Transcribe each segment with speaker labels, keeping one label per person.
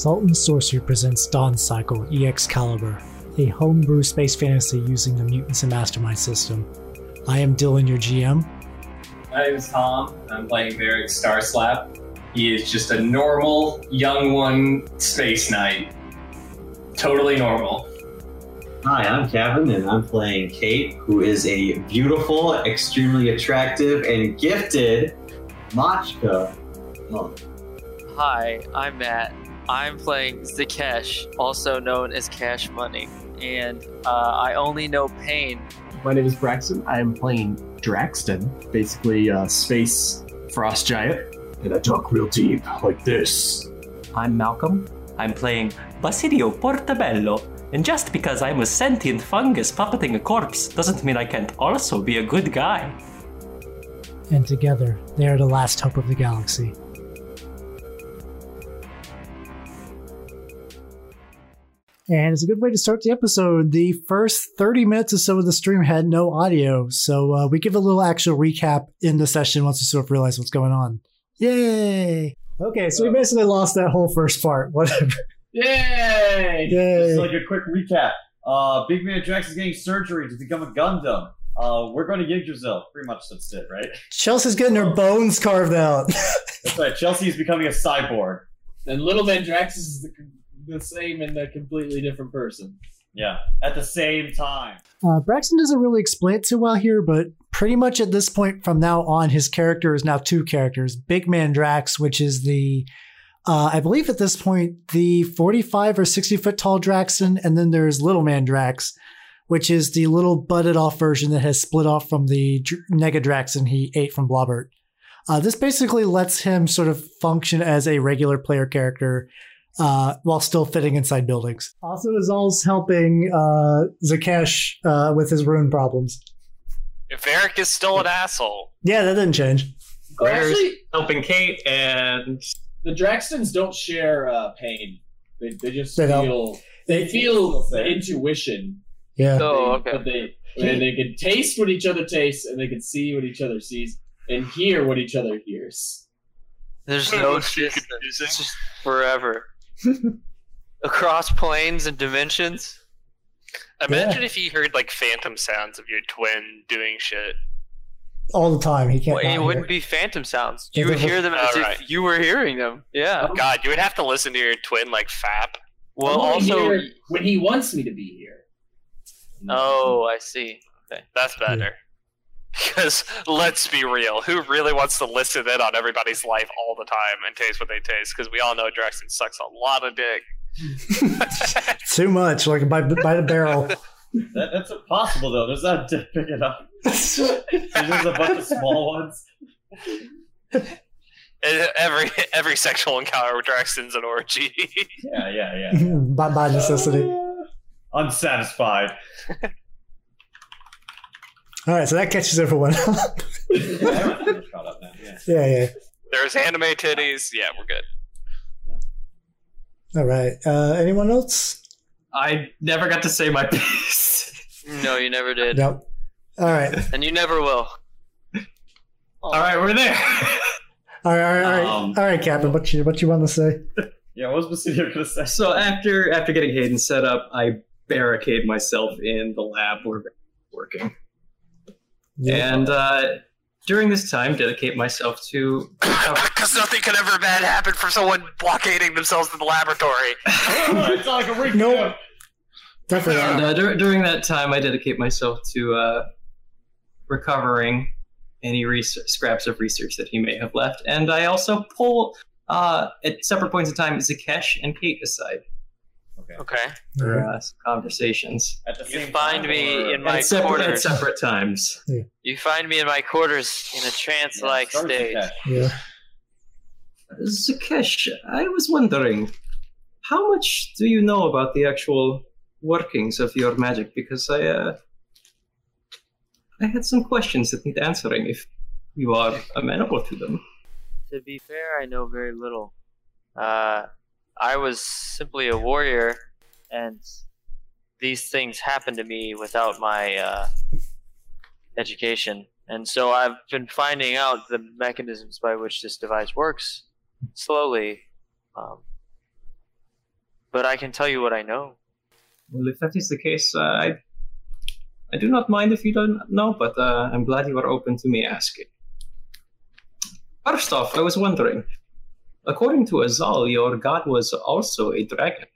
Speaker 1: Salt and Sorcery presents Dawn Cycle EX Caliber, a homebrew space fantasy using the Mutants and Mastermind system. I am Dylan, your GM.
Speaker 2: My name is Tom. I'm playing Varric Starslap. He is just a normal, young one space knight. Totally normal.
Speaker 3: Hi, I'm Kevin, and I'm playing Kate, who is a beautiful, extremely attractive, and gifted Machka. Oh,
Speaker 4: Hi, I'm Matt. I'm playing Zakesh, also known as Cash Money, and uh, I only know pain.
Speaker 5: My name is Braxton. I am playing Draxton, basically a space frost giant. And I talk real deep, like this.
Speaker 6: I'm Malcolm. I'm playing Basilio Portabello, and just because I'm a sentient fungus puppeting a corpse doesn't mean I can't also be a good guy.
Speaker 1: And together, they are the last hope of the galaxy. And it's a good way to start the episode. The first 30 minutes or so of the stream had no audio, so uh, we give a little actual recap in the session once we sort of realize what's going on. Yay! Okay, so we basically lost that whole first part. Whatever.
Speaker 7: Yay!
Speaker 1: Yay!
Speaker 7: Just like a quick recap. Uh, Big Man Drax is getting surgery to become a Gundam. Uh, we're going to Yggdrasil. Pretty much that's it, right?
Speaker 1: Chelsea's getting her bones carved out.
Speaker 7: That's right. Chelsea is becoming a cyborg.
Speaker 8: And Little Man Drax is the, the same and a completely different person.
Speaker 7: Yeah, at the same time.
Speaker 1: Uh, Braxton doesn't really explain it too well here, but pretty much at this point from now on, his character is now two characters Big Man Drax, which is the, uh, I believe at this point, the 45 or 60 foot tall Draxon, and then there's Little Man Drax, which is the little butted off version that has split off from the Dr- Nega Draxon he ate from Blobbert. Uh, this basically lets him sort of function as a regular player character uh, while still fitting inside buildings. Also, is also helping uh, Zakesh uh, with his rune problems.
Speaker 9: If Eric is still an asshole.
Speaker 1: Yeah, that didn't change.
Speaker 5: Where's
Speaker 8: actually,
Speaker 5: helping Kate and
Speaker 8: the Draxtons don't share uh, pain. They, they just
Speaker 1: They don't.
Speaker 8: feel they feel the intuition.
Speaker 1: Yeah.
Speaker 4: Oh,
Speaker 8: They-
Speaker 4: okay.
Speaker 8: But they and they can taste what each other tastes, and they can see what each other sees, and hear what each other hears.
Speaker 4: There's no
Speaker 9: must be
Speaker 4: distance.
Speaker 9: confusing.
Speaker 4: It's just forever. Across planes and dimensions.
Speaker 9: Imagine if you heard like phantom sounds of your twin doing shit.
Speaker 1: All the time. He can't.
Speaker 4: Well, it wouldn't
Speaker 1: it.
Speaker 4: be phantom sounds.
Speaker 1: Yeah,
Speaker 4: You would hear them as
Speaker 9: Alright.
Speaker 4: if you were hearing them. Yeah.
Speaker 9: Oh God, you would have to listen to your twin like fap.
Speaker 4: Well,
Speaker 8: I'm
Speaker 4: also.
Speaker 8: when he wants me to be here.
Speaker 4: Oh, I see. Okay.
Speaker 9: That's better. Because let's be real, who really wants to listen in on everybody's life all the time and taste what they taste? Because we all know Draxton sucks a lot of dick.
Speaker 1: Too much, like by by the barrel.
Speaker 7: That, that's impossible, though. There's not dick big enough. There's just a bunch of small ones.
Speaker 9: Every every sexual encounter with Draxton's an orgy.
Speaker 7: Yeah, yeah, yeah.
Speaker 1: by, by necessity.
Speaker 7: Unsatisfied.
Speaker 1: All right, so that catches everyone.
Speaker 7: Everyone's caught up now, yeah.
Speaker 1: yeah, yeah.
Speaker 9: There's anime titties. Yeah, we're good.
Speaker 1: All right. Uh, anyone else?
Speaker 5: I never got to say my piece.
Speaker 4: No, you never did.
Speaker 1: Nope. All right.
Speaker 4: And you never will.
Speaker 5: All right, we're there.
Speaker 1: All right. All right. All right.
Speaker 5: Um,
Speaker 1: all right, Captain. What you what you want to say?
Speaker 7: Yeah, what was Basidio going to say?
Speaker 5: so after after getting Hayden set up, I barricade myself in the lab where we're working, and uh, during this time, dedicate myself to.
Speaker 9: Because nothing could ever bad happen for someone blockading themselves in the laboratory.
Speaker 7: it's like a recap.
Speaker 1: Nope. Definitely
Speaker 5: And
Speaker 1: not.
Speaker 5: uh, dur- during that time, I dedicate myself to uh, recovering any res- scraps of research that he may have left, and I also pull uh, at separate points in time Zakesh and Kate aside
Speaker 9: Okay.
Speaker 1: All
Speaker 5: for uh, conversations
Speaker 7: At the
Speaker 4: You
Speaker 7: same
Speaker 4: find
Speaker 7: time,
Speaker 4: me
Speaker 7: or-
Speaker 4: in my
Speaker 5: at separate, at separate times.
Speaker 4: You find me in my quarters in a trance like
Speaker 7: Yeah, start with
Speaker 4: stage.
Speaker 7: Zakesh.
Speaker 1: Yeah.
Speaker 5: Zakesh, I was wondering, how much do you know about the actual workings of your magic? Because I, uh, I had some questions that need answering. If you are amenable to them.
Speaker 4: To be fair, I know very little. Uh, I was simply a warrior, and these things happened to me without my uh, education. And so I've been finding out the mechanisms by which this device works slowly. Um, but I can tell you what I know.
Speaker 5: Well, if that is the case, uh, I I do not mind if you don't know, but uh, I'm glad you are open to me asking. First off, I was wondering, according to Azal, your god was also a dragon.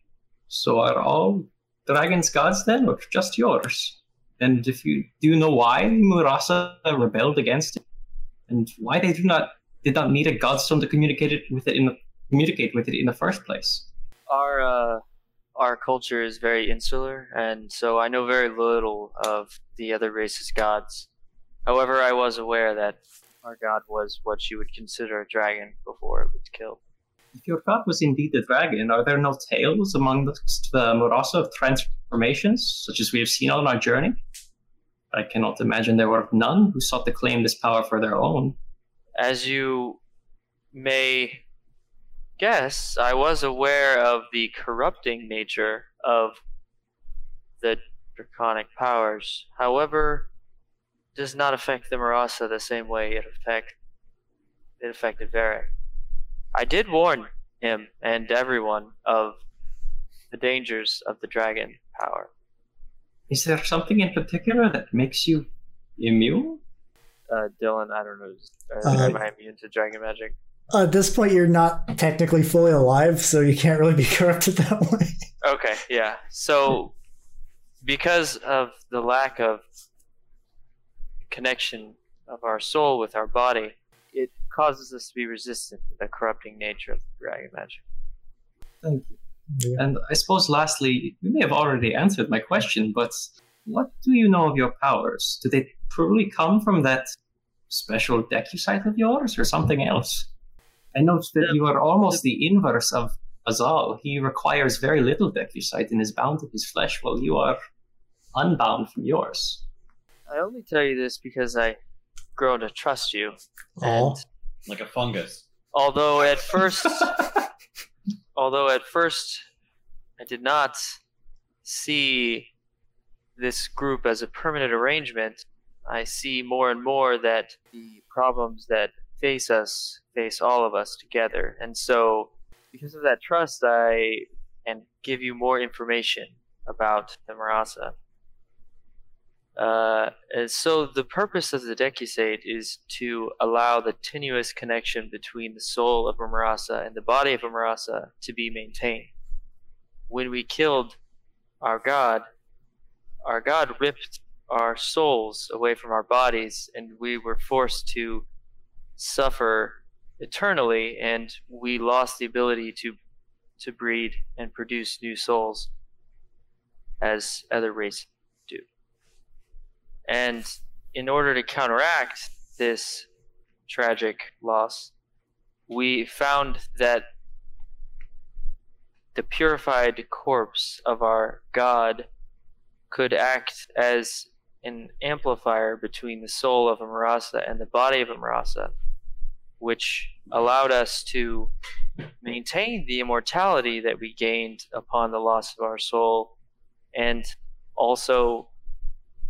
Speaker 5: So are all dragons gods then, or just yours? And if you do you know why Murasa rebelled against it, and why they do not did not need a godstone to communicate it with it in the, communicate with it in the first place?
Speaker 4: Our uh, our culture is very insular, and so I know very little of the other races' gods. However, I was aware that our god was what you would consider a dragon before it killed.
Speaker 5: If your god was indeed a dragon, are there no tales among the, the Murasa of transformations, such as we have seen on our journey? I cannot imagine there were none who sought to claim this power for their own.
Speaker 4: As you may guess, I was aware of the corrupting nature of the draconic powers. However, does not affect the Marasa the same way it affect it affected Varric. I did warn him and everyone of the dangers of the dragon power.
Speaker 5: Is there something in particular that makes you immune?
Speaker 4: Uh, Dylan, I don't know. Uh,
Speaker 1: Uh,
Speaker 4: am I immune to dragon magic?
Speaker 1: At this point, you're not technically fully alive, so you can't really be corrupted that way.
Speaker 4: Okay, yeah. So, because of the lack of connection of our soul with our body, it causes us to be resistant to the corrupting nature of the dragon magic.
Speaker 5: Thank you. And I suppose lastly, you may have already answered my question, but what do you know of your powers? Do they truly come from that special decusite of yours or something else? I note that you are almost the inverse of Azal. He requires very little decusite and is bound to his flesh, while you are unbound from yours.
Speaker 4: I only tell you this because I grow to trust you.
Speaker 1: Aw.
Speaker 4: And
Speaker 7: Like a fungus.
Speaker 4: although at first although at first I did not see this group as a permanent arrangement, I see more and more that the problems that face us face all of us together. And so because of that trust I and give you more information about the Marasa. Uh, and so the purpose of the Decusate is to allow the tenuous connection between the soul of Amarasa and the body of Amarasa to be maintained. When we killed our god, our god ripped our souls away from our bodies, and we were forced to suffer eternally, and we lost the ability to to breed and produce new souls as other races. And in order to counteract this tragic loss, we found that the purified corpse of our god could act as an amplifier between the soul of Amarasa and the body of Amarasa, which allowed us to maintain the immortality that we gained upon the loss of our soul and also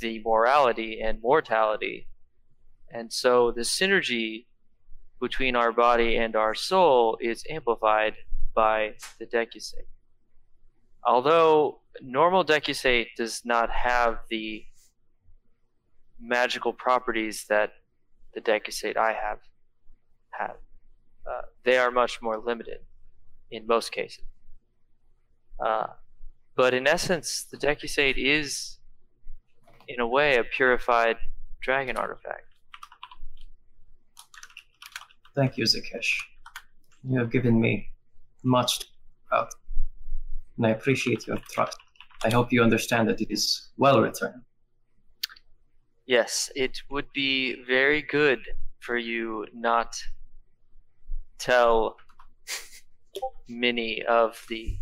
Speaker 4: the morality and mortality. And so the synergy between our body and our soul is amplified by the decusate. Although normal decusate does not have the magical properties that the decusate I have have, uh, they are much more limited in most cases. Uh, but in essence, the decusate is, in a way, a purified dragon artifact.
Speaker 5: Thank you, Zakesh. You have given me much to think and I appreciate your trust. I hope you understand that it is well returned.
Speaker 4: Yes, it would be very good for you not tell many of the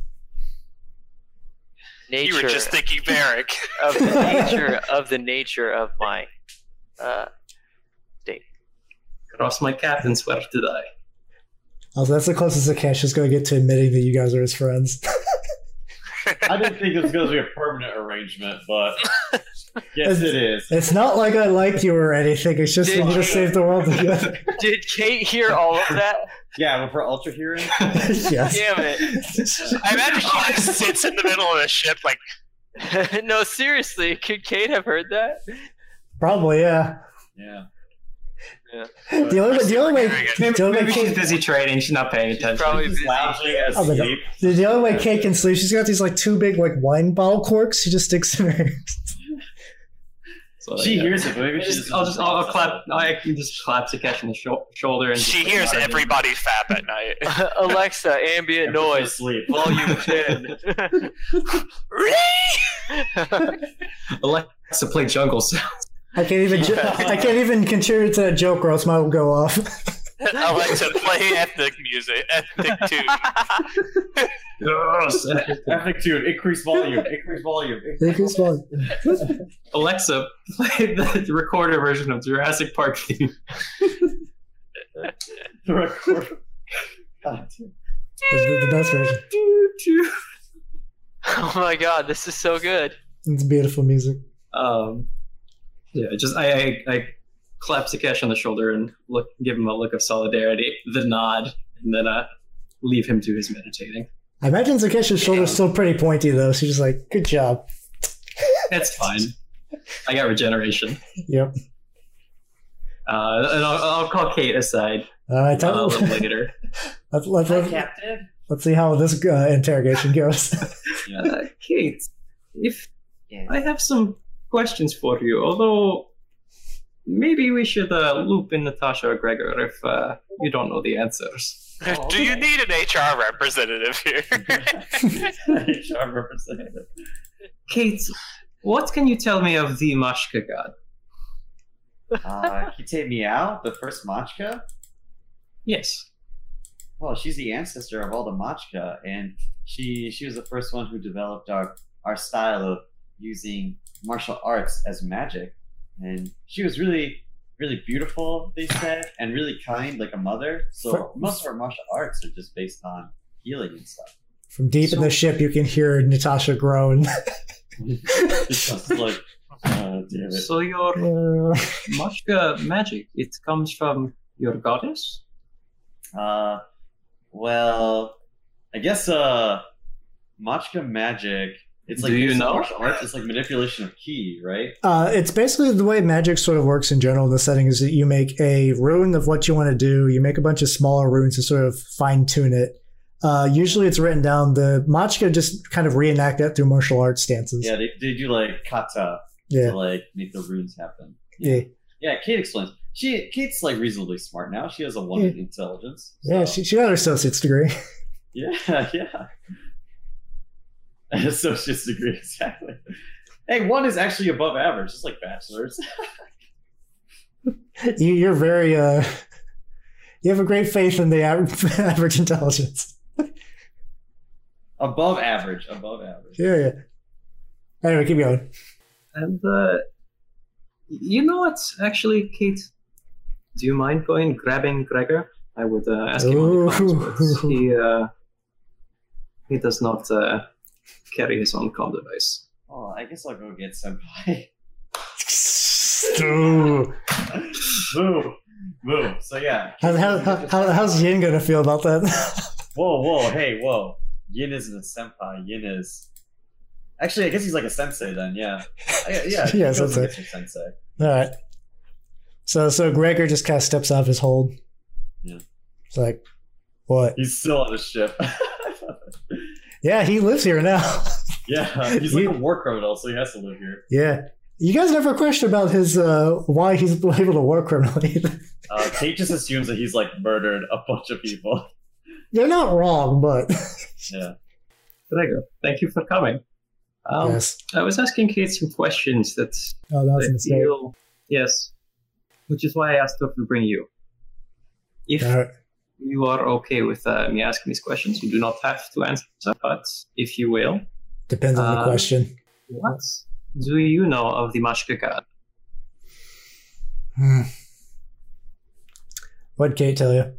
Speaker 4: nature
Speaker 9: You were just thinking Varric.
Speaker 4: of the nature of the nature of my uh, state.
Speaker 5: Cross my cat and swear to die.
Speaker 1: Also, that's the closest Zakesh is going to get to admitting that you guys are his friends.
Speaker 7: I didn't think it was going to be a permanent arrangement, but yes, it is.
Speaker 1: it's not like I like you or anything. It's just we
Speaker 4: Did
Speaker 1: need to
Speaker 4: you-
Speaker 1: save the world together.
Speaker 4: Did Kate hear all of that?
Speaker 7: Yeah, for Ultra Hearing.
Speaker 1: yes.
Speaker 4: Damn it.
Speaker 9: I imagine she just sits in the middle of the ship like
Speaker 4: no, seriously, could Kate have heard that?
Speaker 1: Probably, yeah.
Speaker 7: Yeah.
Speaker 1: The only, the only way,
Speaker 5: Maybe,
Speaker 1: the only way
Speaker 5: maybe she's busy trading. She's not paying attention.
Speaker 4: Probably
Speaker 7: Just
Speaker 4: busy.
Speaker 7: lounging
Speaker 1: Oh
Speaker 7: asleep.
Speaker 1: the, the only way Kate can sleep, she's got these like two big like wine bottle corks. She just sticks in her.
Speaker 5: So,
Speaker 7: She
Speaker 5: yeah.
Speaker 7: hears it, maybe
Speaker 5: I
Speaker 7: she
Speaker 5: just, I'll just I'll, I'll clap. I can just clap Takeshi on the sho- shoulder and
Speaker 9: she
Speaker 5: just,
Speaker 9: hears
Speaker 5: like, nod at him.
Speaker 9: everybody fap at night.
Speaker 4: Alexa, ambient
Speaker 7: And puts her to
Speaker 4: noise,
Speaker 7: sleep.
Speaker 4: volume 10.
Speaker 5: Alexa, play jungle sound.
Speaker 1: I can't even. jo- I can't even contribute to that joke, or else mine will go off.
Speaker 9: Alexa, play ethnic music, ethnic tune.
Speaker 5: Yes.
Speaker 7: Epic tune. Increase volume. Increase volume.
Speaker 1: Think it's fun.
Speaker 5: Alexa, play the recorder version of Jurassic Park theme.
Speaker 7: The record. God, dude.
Speaker 1: The, the, the best version.
Speaker 4: oh my god, this is so good.
Speaker 1: It's beautiful music.
Speaker 5: Um, yeah, just I, I I clap Takeshi on the shoulder and look, give him a look of solidarity, the nod, and then uh, leave him to his meditating.
Speaker 1: I imagine Takeshi's shoulder's still pretty pointy though. She's just like, "Good job."
Speaker 5: It's fine. I got regeneration.
Speaker 1: Yep.
Speaker 5: Uh, and I'll, I'll call Kate aside
Speaker 1: All right.
Speaker 5: uh, a
Speaker 1: Tell,
Speaker 5: little later.
Speaker 1: let's let's
Speaker 7: Hi, Captain.
Speaker 1: let's see how this uh, interrogation goes.
Speaker 5: Uh, Kate, if I have some questions for you, although maybe we should uh, loop in Natasha or Gregor if uh, you don't know the answers.
Speaker 9: Do you need an HR representative here?
Speaker 7: HR representative.
Speaker 5: Kate, what can you tell me of the Mashka god?
Speaker 7: Uh, Kite Meow, the first Machka.
Speaker 5: Yes.
Speaker 7: Well, she's the ancestor of all the Machka, and she she was the first one who developed our our style of using martial arts as magic. And she was really really beautiful, they said, and really kind, like a mother. So
Speaker 1: For-
Speaker 7: most of our martial arts are just based on healing and stuff.
Speaker 1: From deep in the ship, you can hear Natasha groan.
Speaker 7: Just like, uh, damn it.
Speaker 5: So your
Speaker 1: Uh,
Speaker 5: Mashka magic, it comes from your goddess?
Speaker 7: Uh, well, I guess uh, Machka magic. It's like
Speaker 5: Do you know?
Speaker 7: martial arts. It's like manipulation of ki, right?
Speaker 1: Uh, it's basically the way magic sort of works in general in the setting is that you make a rune of what you want to do. You make a bunch of smaller runes to sort of fine tune it. Uh, usually it's written down. The Machka just kind of reenact that through martial arts stances.
Speaker 7: Yeah, they, they do like kata
Speaker 1: Yeah.
Speaker 7: to like make the runes happen.
Speaker 1: Yeah.
Speaker 7: Yeah, Kate explains. She Kate's like reasonably smart now. She has a one in intelligence.
Speaker 1: Yeah, she, she got her associate's degree.
Speaker 7: yeah, yeah. An associate's degree, exactly. Hey, one is actually above average, just like bachelor's.
Speaker 1: you, you're very, uh, you have a great faith in the average, average intelligence.
Speaker 7: above average, above average.
Speaker 1: Yeah, yeah. Anyway, keep going.
Speaker 5: And uh, you know what? Actually, Kate, do you mind going grabbing Gregor? I would uh, ask him on the comms, but he uh, he does not uh, carry his own comm device.
Speaker 7: Oh, I guess I'll go get senpai.
Speaker 1: Ooh.
Speaker 7: Boo, boo. So yeah.
Speaker 1: How, how, how, how, how's Yin gonna feel about that?
Speaker 7: Whoa, whoa, hey, whoa. Yin isn't a senpai. Yin is. Actually, I guess he's like a sensei then. Yeah. I- yeah.
Speaker 1: Yeah,
Speaker 7: goes and
Speaker 1: sensei.
Speaker 7: sensei.
Speaker 1: All right. So so Gregor just kind of steps off his hold.
Speaker 7: Yeah.
Speaker 1: It's like, what?
Speaker 7: He's still on the ship.
Speaker 1: Yeah, he lives here now.
Speaker 7: yeah, he's like a war criminal, so he has to live here.
Speaker 1: yeah. You guys never questioned about his uh why he's able to war criminally.
Speaker 7: Uh, Kate just assumes that he's like murdered a bunch of people.
Speaker 1: You're not wrong, but
Speaker 7: Yeah.
Speaker 5: Gregor, thank you for coming. Um,
Speaker 1: yes.
Speaker 5: I was asking Kate some questions that
Speaker 1: Oh, that a mistake.
Speaker 5: feel yes, which is why I asked her to bring you. If
Speaker 1: All right.
Speaker 5: You are okay with uh, me asking these questions, you do not have to answer, but if you will,
Speaker 1: Depends on the
Speaker 5: Uh,
Speaker 1: question.
Speaker 5: what do you know of the Mashka god?
Speaker 1: Hmm. What'd Kate tell you?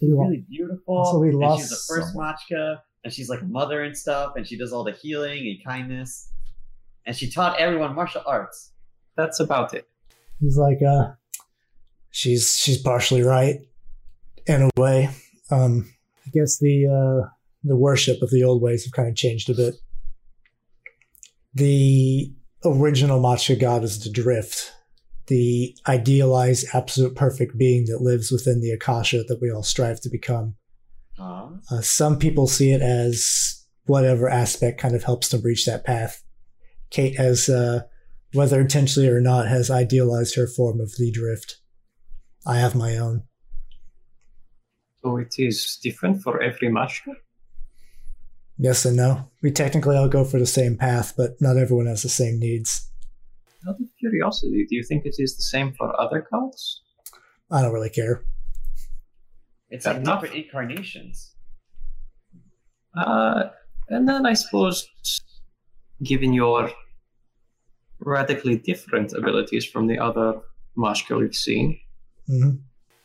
Speaker 7: She's really beautiful.
Speaker 1: So we
Speaker 7: and
Speaker 1: lost
Speaker 7: she's the first Machka, and she's like a mother and stuff, and she does all the healing and kindness. And she taught everyone martial arts.
Speaker 5: That's about it.
Speaker 1: He's like, uh, she's she's partially right in a way. Um, I guess the uh, the worship of the old ways have kind of changed a bit. The original Machka god is the drift, the idealized, absolute perfect being that lives within the Akasha that we all strive to become.
Speaker 7: Uh,
Speaker 1: Uh, some people see it as whatever aspect kind of helps them reach that path. Kate has, uh, whether intentionally or not, has idealized her form of the drift. I have my own.
Speaker 5: So it is different for every Machka?
Speaker 1: Yes and no. We technically all go for the same path, but not everyone has the same needs.
Speaker 5: Out of curiosity, do you think it is the same for other cults?
Speaker 1: I don't really care.
Speaker 7: it's
Speaker 5: Fair
Speaker 7: like
Speaker 5: enough.
Speaker 7: different incarnations.
Speaker 5: Uh, and then I suppose, given your radically different abilities from the other Mashka we've seen,
Speaker 1: hmm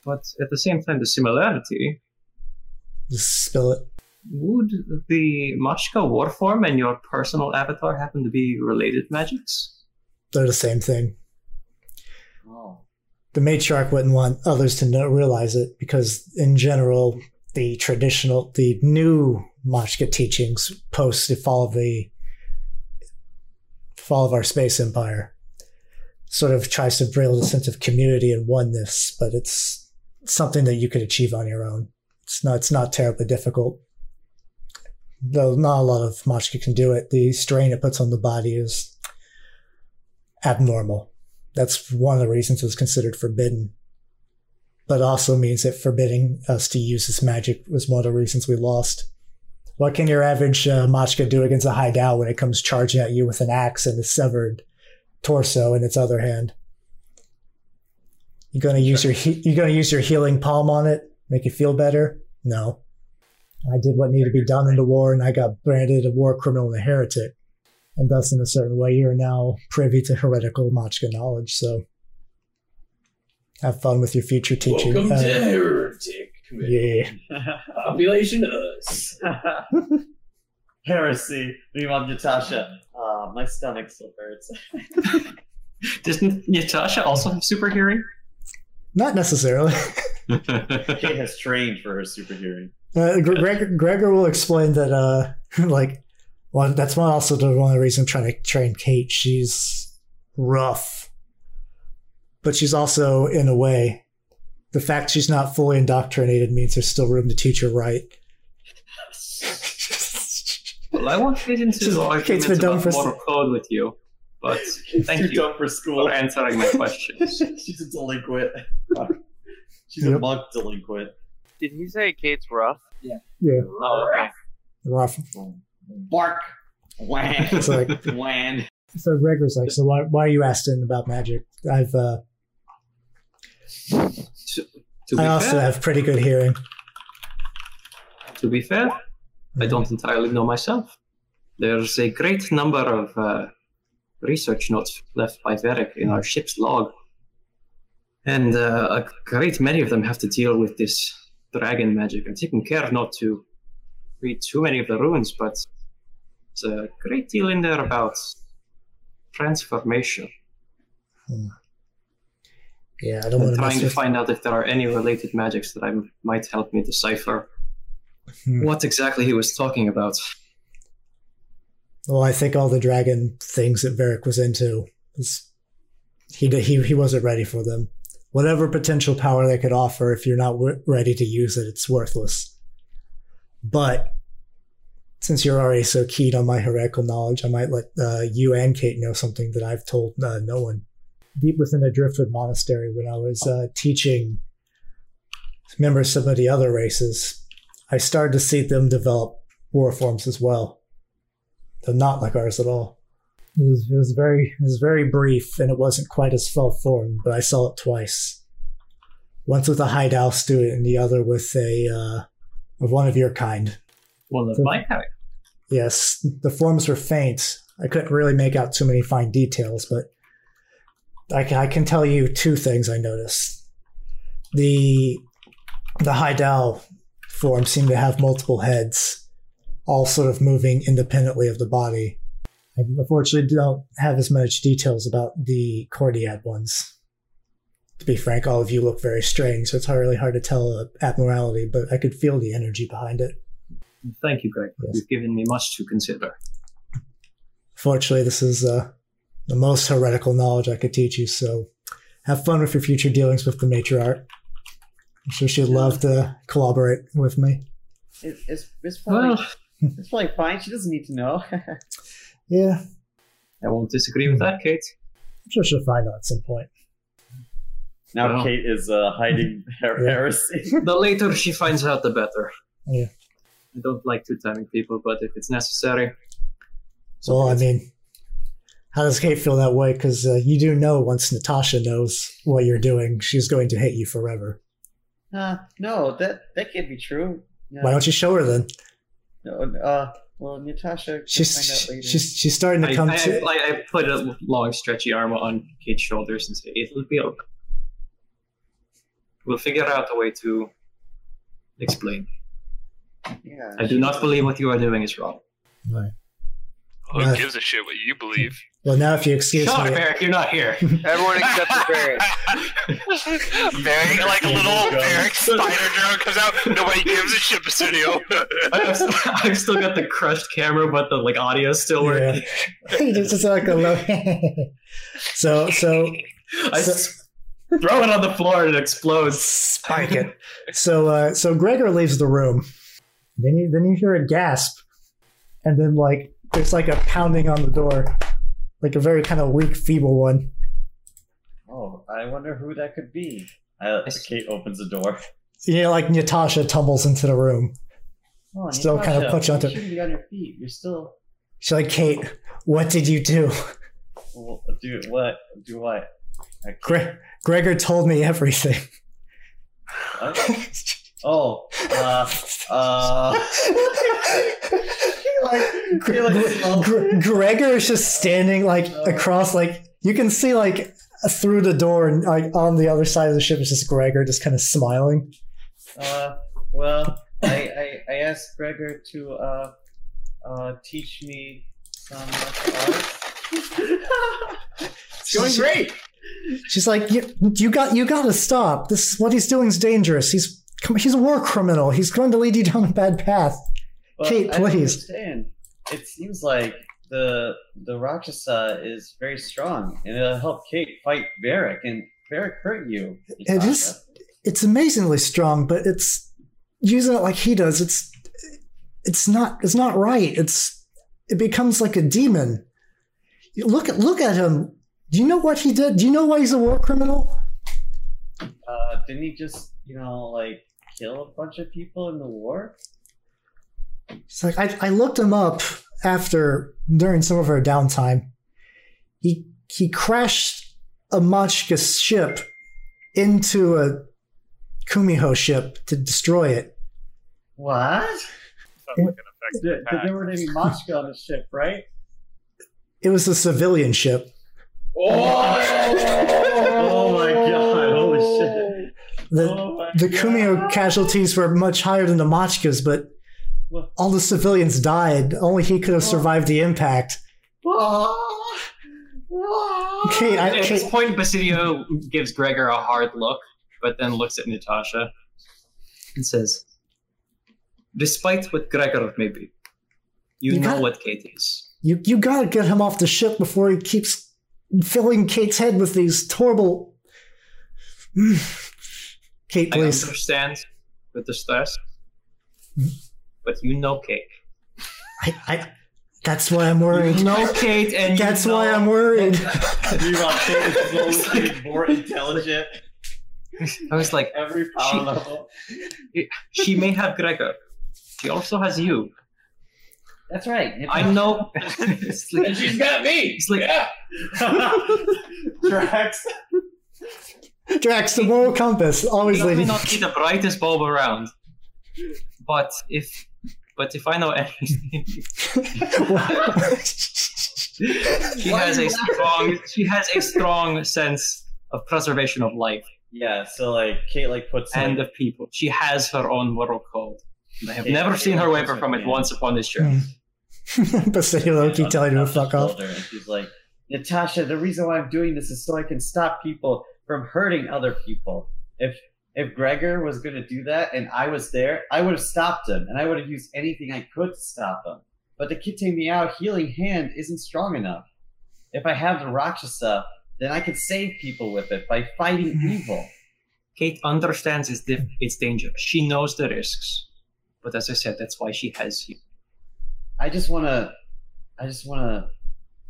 Speaker 5: but at the same time, the similarity,
Speaker 1: Just spill it.
Speaker 5: would the Mashka warform and your personal avatar happen to be related magics?
Speaker 1: They're the same thing.
Speaker 7: Oh.
Speaker 1: the matriarch wouldn't want others to know, realize it because, in general, the traditional, the new Machka teachings post the fall of the fall of our space empire sort of tries to build a sense of community and oneness, but it's something that you could achieve on your own. It's not. It's not terribly difficult. Though not a lot of Machka can do it. The strain it puts on the body is abnormal that's one of the reasons it was considered forbidden. But also means that forbidding us to use this magic was one of the reasons we lost. What can your average uh, Machka do against a high Dao when it comes charging at you with an axe and a severed torso in its other hand? You gonna use your he- you gonna use your healing palm on it, make it feel better? No. I did what needed to be done in the war, and I got branded a war criminal and a heretic and thus in a certain way you're now privy to heretical Machka knowledge. So have fun with your future teaching.
Speaker 8: Welcome
Speaker 1: Uh,
Speaker 8: to Heretic
Speaker 1: yeah,
Speaker 8: Population us.
Speaker 7: Heresy. Meanwhile, Natasha. Uh, my stomach still hurts.
Speaker 5: Doesn't Natasha also have super hearing?
Speaker 1: Not necessarily.
Speaker 7: Kate has trained for her super hearing.
Speaker 1: Uh, Gre- Gregor, Gregor will explain that. Uh, like, well, that's one also the one of the reasons I'm trying to train Kate. She's rough, but she's also, in a way, the fact she's not fully indoctrinated means there's still room to teach her right.
Speaker 5: Well, I won't get into
Speaker 1: Just-
Speaker 5: the
Speaker 1: Kate's
Speaker 5: arguments
Speaker 1: been done
Speaker 5: about
Speaker 1: for-
Speaker 5: moral code with you, but thank
Speaker 7: Too
Speaker 5: you
Speaker 7: dumb for school.
Speaker 5: for answering my questions.
Speaker 7: She's a delinquent. She's a
Speaker 1: Yep.
Speaker 7: monk delinquent.
Speaker 4: Did he say Kate's rough?
Speaker 1: Yeah,
Speaker 7: Oh, okay.
Speaker 1: rough.
Speaker 7: Bark. Wham.
Speaker 1: It's like-
Speaker 7: Wham.
Speaker 1: So Gregor's like, so why, why are you asking about magic? I've uh,
Speaker 5: To, to
Speaker 1: I also
Speaker 5: fair,
Speaker 1: have pretty good hearing.
Speaker 5: to be fair, I don't entirely know myself. There's a great number of uh, research notes left by Varric in our ship's log, and uh, a great many of them have to deal with this dragon magic. I'm taking care not to read too many of the runes, but it's a great deal in there about transformation.
Speaker 1: Yeah, I don't
Speaker 5: I'm
Speaker 1: want to
Speaker 5: trying to find out if there are any related magics that I might help me decipher
Speaker 1: Hmm.
Speaker 5: what exactly he was talking about.
Speaker 1: Well, I think all the dragon things that Varric was into, he he he wasn't ready for them. Whatever potential power they could offer, if you're not w- ready to use it, it's worthless. But since you're already so keyed on my heretical knowledge, I might let uh, you and Kate know something that I've told uh, no one. Deep within the Driftwood Monastery, when I was uh, teaching members of some of the other races, I started to see them develop war forms as well not like ours at all. It was, it was very it was very brief and it wasn't quite as well formed, but I saw it twice. Once with a Dao student and the other with a uh, of one of your kind.
Speaker 5: One of my kind.
Speaker 1: Yes, the forms were faint. I couldn't really make out too many fine details, but I can, I can tell you two things I noticed. The the Dao form seemed to have multiple heads, all sort of moving independently of the body. I unfortunately don't have as much details about the Cordiad ones. to be frank, all of you look very strange, so it's hard- really hard to tell uh, abnormality, but I could feel the energy behind it.
Speaker 5: Thank you, Greg.
Speaker 1: Yes.
Speaker 5: You've given me much to consider.
Speaker 1: Fortunately, this is uh, the most heretical knowledge I could teach you, so have fun with your future dealings with the matriarch. I'm sure she'd love to collaborate with me.
Speaker 7: It, it's, it's, probably,
Speaker 5: Well,
Speaker 7: it's probably fine. She doesn't need to know.
Speaker 1: Yeah,
Speaker 5: I won't disagree with that, Kate.
Speaker 1: I'm sure she'll find out at some point.
Speaker 7: now
Speaker 5: Well.
Speaker 7: Kate is uh, hiding her
Speaker 1: Yeah.
Speaker 7: heresy.
Speaker 5: The later she finds out, the better.
Speaker 1: Yeah.
Speaker 5: I don't like two-timing people, but if it's necessary,
Speaker 1: Well, I mean, how does Kate feel that way? Because uh, you do know once Natasha knows what you're doing, she's going to hate you forever.
Speaker 7: uh, no, that that can't be true. No,
Speaker 1: Why don't you show her then?
Speaker 7: No, uh, well, Natasha
Speaker 1: She's
Speaker 7: find out later.
Speaker 1: she's she's starting to
Speaker 5: I,
Speaker 1: come
Speaker 5: I,
Speaker 1: to.
Speaker 5: I, I put a long, stretchy arm on Kate's shoulders and say, "It'll be okay. We'll figure out a way to explain.
Speaker 7: yeah,
Speaker 5: I do not believe what you are doing is wrong."
Speaker 1: Right.
Speaker 9: Who
Speaker 1: Uh,
Speaker 9: gives a shit what you believe?
Speaker 1: Well, now if you excuse
Speaker 5: Shut up,
Speaker 1: me,
Speaker 5: Eric. You're not here.
Speaker 4: Everyone except for Barry.
Speaker 9: Barry, like a little Barrick spider drone comes out. Nobody gives a shit, Basidio.
Speaker 5: I've, I've still got the crushed camera, but the like audio is still working.
Speaker 1: it's just like a low. so so
Speaker 5: I
Speaker 1: So-
Speaker 5: s- throw it on the floor and it explodes.
Speaker 1: spike it. So uh, so Gregor leaves the room. Then you then you hear a gasp, and then like there's like a pounding on the door, like a very kind of weak, feeble one.
Speaker 7: Oh, I wonder who that could be. I, Kate opens the door.
Speaker 1: You know, like Natasha tumbles into the room.
Speaker 7: Oh,
Speaker 1: Still kind of
Speaker 7: Natasha,
Speaker 1: puts you onto-
Speaker 7: You shouldn't be on your feet. You're still.
Speaker 1: She's like, Kate, what did you do?
Speaker 7: Well, do what? Do what? I
Speaker 1: Gre- Gregor told me everything.
Speaker 7: what? Oh, uh, uh. like, he like slumps-
Speaker 1: Gre- Gregor is just standing like across, like you can see like through the door and like on the other side of the ship is just Gregor just kind of smiling.
Speaker 7: Uh, well, I, I, I asked Gregor to uh, uh, teach me some martial arts.
Speaker 8: It's going great.
Speaker 1: She's like, you, you got, you got to stop. This what he's doing is dangerous. He's he's a war criminal. He's going to lead you down a bad path.
Speaker 7: Well,
Speaker 1: Kate,
Speaker 7: I
Speaker 1: please.
Speaker 7: It seems like the the Rakshasa is very strong, and it'll help Kate fight Varric, and Varric hurt you.
Speaker 1: It is- It's amazingly strong, but it's using it like he does. It's it's not it's not right. It's it becomes like a demon. Look at look at him. Do you know what he did? Do you know why he's a war criminal?
Speaker 7: Uh, didn't he just, you know, like kill a bunch of people in the war?
Speaker 1: It's like I, I looked him up after during some of our downtime. He he crashed a Machka ship into a Kumiho ship to destroy it.
Speaker 7: What?
Speaker 9: Sounds like an effective
Speaker 7: There, there weren't any Machka on the ship, right?
Speaker 1: It was a civilian ship.
Speaker 7: Oh, oh my god! Holy shit!
Speaker 1: The
Speaker 7: Oh my
Speaker 1: the
Speaker 7: God.
Speaker 1: Kumiho casualties were much higher than the Machkas, but all the civilians died. Only he could have survived the impact. Kate, I,
Speaker 5: At this point, Basilio gives Gregor a hard look, but then looks at Natasha and says, Despite what Gregor may be, you,
Speaker 1: You
Speaker 5: know
Speaker 1: got-
Speaker 5: what Kate is.
Speaker 1: you you gotta get him off the ship before he keeps filling Kate's head with these horrible. Kate, please.
Speaker 5: I
Speaker 1: please.
Speaker 5: understand with the stress,
Speaker 1: Hmm?
Speaker 5: but you know Kate.
Speaker 1: I, I, that's why I'm worried.
Speaker 5: You know Kate, and
Speaker 1: That's
Speaker 5: you know
Speaker 1: why I'm worried.
Speaker 7: Meanwhile, Kate is slowly more intelligent
Speaker 5: I was like,
Speaker 7: every power
Speaker 5: She-
Speaker 7: level.
Speaker 5: she may have Gregor. She also has you.
Speaker 7: That's right.
Speaker 5: I know. Like-
Speaker 8: And she's got me.
Speaker 5: It's like-
Speaker 8: yeah.
Speaker 7: Drax.
Speaker 1: Drax, the moral compass, always
Speaker 5: She may
Speaker 1: leading.
Speaker 5: not be the brightest bulb around, but if but if I know anything, she has a strong she has a strong sense of preservation of life
Speaker 7: Yeah. So like, Kate like puts
Speaker 5: and
Speaker 7: like,
Speaker 5: of people. She has her own moral code. I have
Speaker 7: Yeah,
Speaker 5: never
Speaker 7: Kate
Speaker 5: seen her
Speaker 7: like
Speaker 5: waver from it once upon this trip.
Speaker 1: Hmm. Basidio Loki
Speaker 7: on
Speaker 1: telling her to fuck off.
Speaker 7: shoulder, And she's like, Natasha, the reason why I'm doing this is so I can stop people from hurting other people. If if Gregor was going to do that and I was there, I would have stopped him and I would have used anything I could to stop him. But the Kitty Meow healing hand isn't strong enough. If I have the Rakshasa, then I could save people with it by fighting mm-hmm. evil.
Speaker 5: Kate understands its, dif- its danger. She knows the risks. But as I said, that's why she has you.
Speaker 7: I just want to, I just want to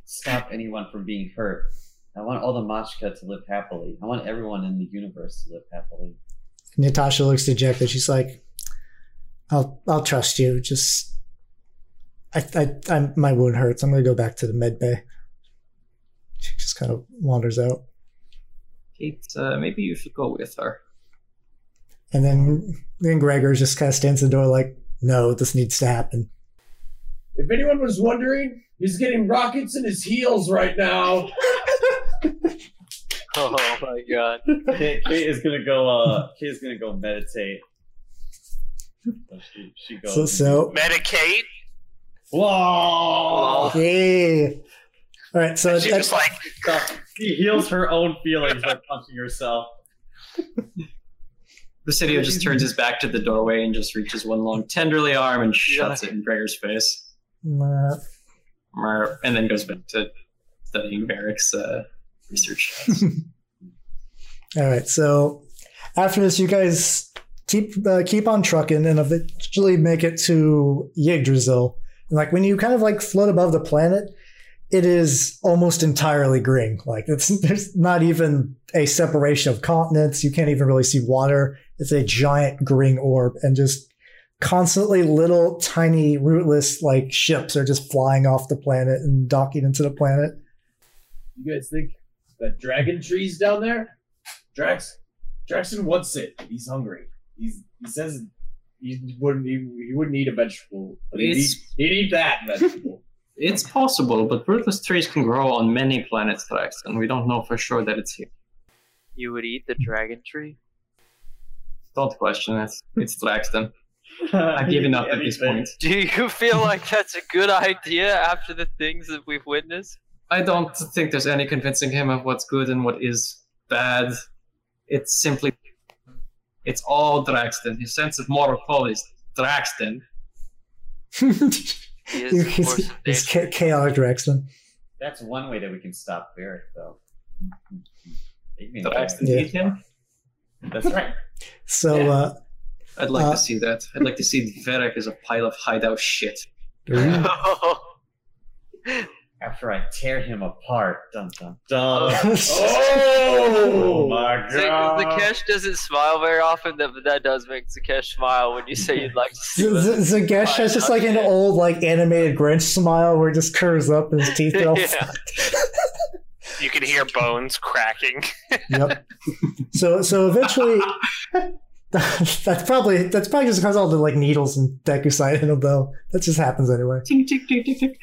Speaker 7: stop anyone from being hurt. I want all the Machka to live happily. I want everyone in the universe to live happily.
Speaker 1: Natasha looks dejected. She's like, "I'll I'll trust you. Just, I I, I my wound hurts. I'm gonna go back to the med bay." She just kind of wanders out,
Speaker 5: Kate, uh, maybe you should go with her.
Speaker 1: and then then Gregor just kind of stands in the door like, "No, this needs to happen."
Speaker 8: If anyone was wondering, he's getting rockets in his heels right now.
Speaker 4: Oh my god.
Speaker 7: Kate, Kate is gonna go. Uh, Kate is gonna go meditate. She, she goes.
Speaker 1: So so
Speaker 9: Medicate.
Speaker 7: Whoa!
Speaker 1: yeah. All right, so
Speaker 9: She
Speaker 1: that's
Speaker 9: just like
Speaker 7: She heals her own feelings by punching herself.
Speaker 5: Basidio just turns his back to the doorway and just reaches one long tenderly arm and shuts it in Gregor's face.
Speaker 1: uh,
Speaker 5: Mer- And then goes back to studying Varric's uh, research.
Speaker 1: All right, so after this, you guys keep uh, keep on trucking and eventually make it to Yggdrasil. And like when you kind of like float above the planet, it is almost entirely green. Like it's there's not even a separation of continents. You can't even really see water. It's a giant green orb, and just constantly little tiny rootless like ships are just flying off the planet and docking into the planet.
Speaker 8: You guys think that dragon tree's down there? Drax, Draxon wants it. He's hungry. He's he says he wouldn't he, he wouldn't eat a vegetable. But he'd eat,
Speaker 5: It's-
Speaker 8: he'd eat that vegetable.
Speaker 5: it's possible, but rootless trees can grow on many planets, Drax, and we don't know for sure that it's here.
Speaker 4: You would eat the dragon tree?
Speaker 5: Don't question it. It's Draxton. I've given up at this point.
Speaker 4: Do you feel like that's a good idea after the things that we've witnessed?
Speaker 5: I don't think there's any convincing him of what's good and what is bad. It's simply, it's all Draxton. His sense of moral code is Draxton.
Speaker 4: He is, of course,
Speaker 1: He's, he's chaotic Draxton.
Speaker 7: That's one way that we can stop Varric, though.
Speaker 5: Draxton
Speaker 1: Yeah.
Speaker 5: eat him.
Speaker 7: That's right.
Speaker 1: So
Speaker 7: Yeah.
Speaker 1: uh,
Speaker 5: I'd like
Speaker 1: Uh,
Speaker 5: to see that. I'd like to see Varric as a pile of hideout shit.
Speaker 7: After I tear him apart, dun dun dun.
Speaker 8: oh, oh.
Speaker 7: oh my
Speaker 4: Z- Zakesh doesn't smile very often, that- but that does make Zakesh smile when you say you'd like to see
Speaker 1: Z-
Speaker 4: us.
Speaker 1: Z- Zakesh has just like an old like animated Grinch smile where it just curves up and his teeth all
Speaker 4: Yeah.
Speaker 9: you can hear bones cracking.
Speaker 1: Yep. So so eventually that's probably that's probably just because all the like needles and decusite in him though. That just happens anyway.
Speaker 5: Tick, tick, tick, tick, tick.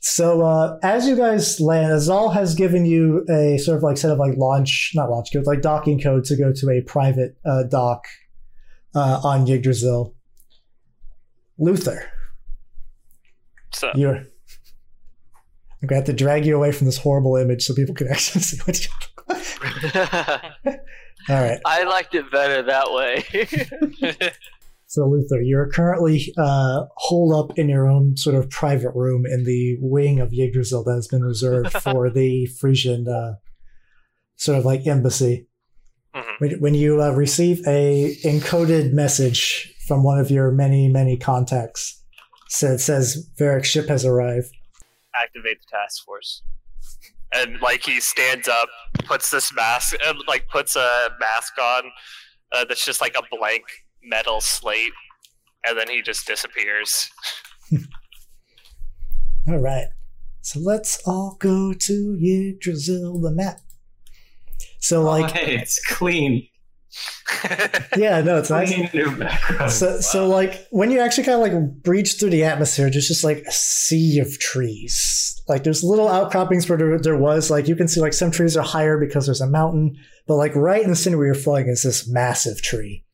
Speaker 1: So uh, as you guys land, Azal has given you a sort of like set of like launch, not launch code, like docking code to go to a private uh, dock uh, on Yggdrasil. Luther,
Speaker 9: So
Speaker 1: you're. I'm gonna have to drag you away from this horrible image so people can actually see what you. look like. All right.
Speaker 4: I liked it better that way.
Speaker 1: So Luther, you're currently uh, holed up in your own sort of private room in the wing of Yggdrasil that has been reserved for the Frisian uh, sort of like embassy.
Speaker 9: Mhm.
Speaker 1: When, when you uh, receive a encoded message from one of your many many contacts, so it says Varric's ship has arrived.
Speaker 9: activate the task force. And like he stands up, puts this mask, and like puts a mask on uh, that's just like a blank metal slate, and then he just disappears.
Speaker 1: All right, so let's all go to Yggdrasil, the map. So oh, like,
Speaker 5: oh, hey, it's clean.
Speaker 1: yeah, no, it's nice.
Speaker 5: Clean new background.
Speaker 1: So, so like when you actually kind of like breach through the atmosphere, there's just like a sea of trees. Like there's little outcroppings where there, there was like you can see like some trees are higher because there's a mountain, but like right in the center where you're flying is this massive tree.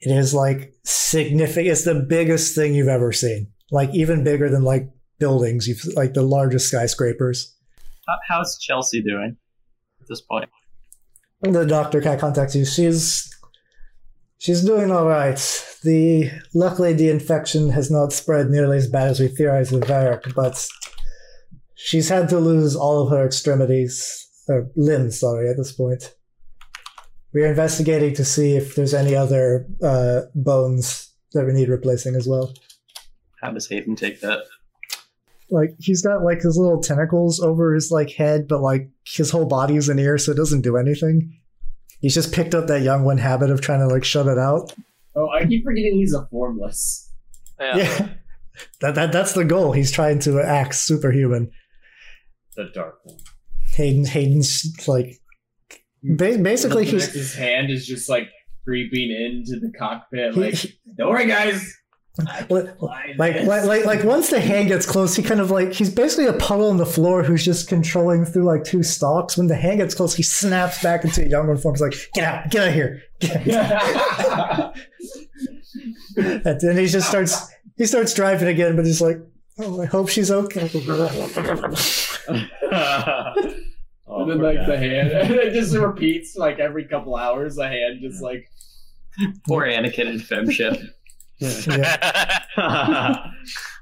Speaker 1: It is like significant. It's the biggest thing you've ever seen. Like even bigger than like buildings. You've like the largest skyscrapers.
Speaker 5: How's Chelsea doing at this point?
Speaker 1: the doctor can't contact you. She's she's doing all right. The luckily the infection has not spread nearly as bad as we theorized with Varric, but she's had to lose all of her extremities or limbs. Sorry, at this point. We're investigating to see if there's any other uh, bones that we need replacing as well.
Speaker 6: How does Hayden take that?
Speaker 1: Like he's got like his little tentacles over his like head, but like his whole body is an ear, so it doesn't do anything. He's just picked up that young one habit of trying to like shut it out.
Speaker 8: Oh, I keep forgetting he's a formless.
Speaker 4: Yeah.
Speaker 1: Yeah. That, that that's the goal. He's trying to act superhuman.
Speaker 8: The dark one.
Speaker 1: Hayden Hayden's like ba- basically he's
Speaker 8: his hand is just like creeping into the cockpit. Like,
Speaker 1: he-
Speaker 8: don't worry, guys.
Speaker 1: like, like like like like once the hand gets close, he kind of like he's basically a puddle on the floor who's just controlling through like two stalks. When the hand gets close, he snaps back into a younger form. He's like, "Get out, get out of here!" Get out. and then he just starts he starts driving again, but he's like, "Oh, I hope she's okay."
Speaker 8: Oh, and then like the hand, and it just repeats like every couple hours. The hand just like
Speaker 6: Poor Anakin and FemShep.
Speaker 1: Yeah.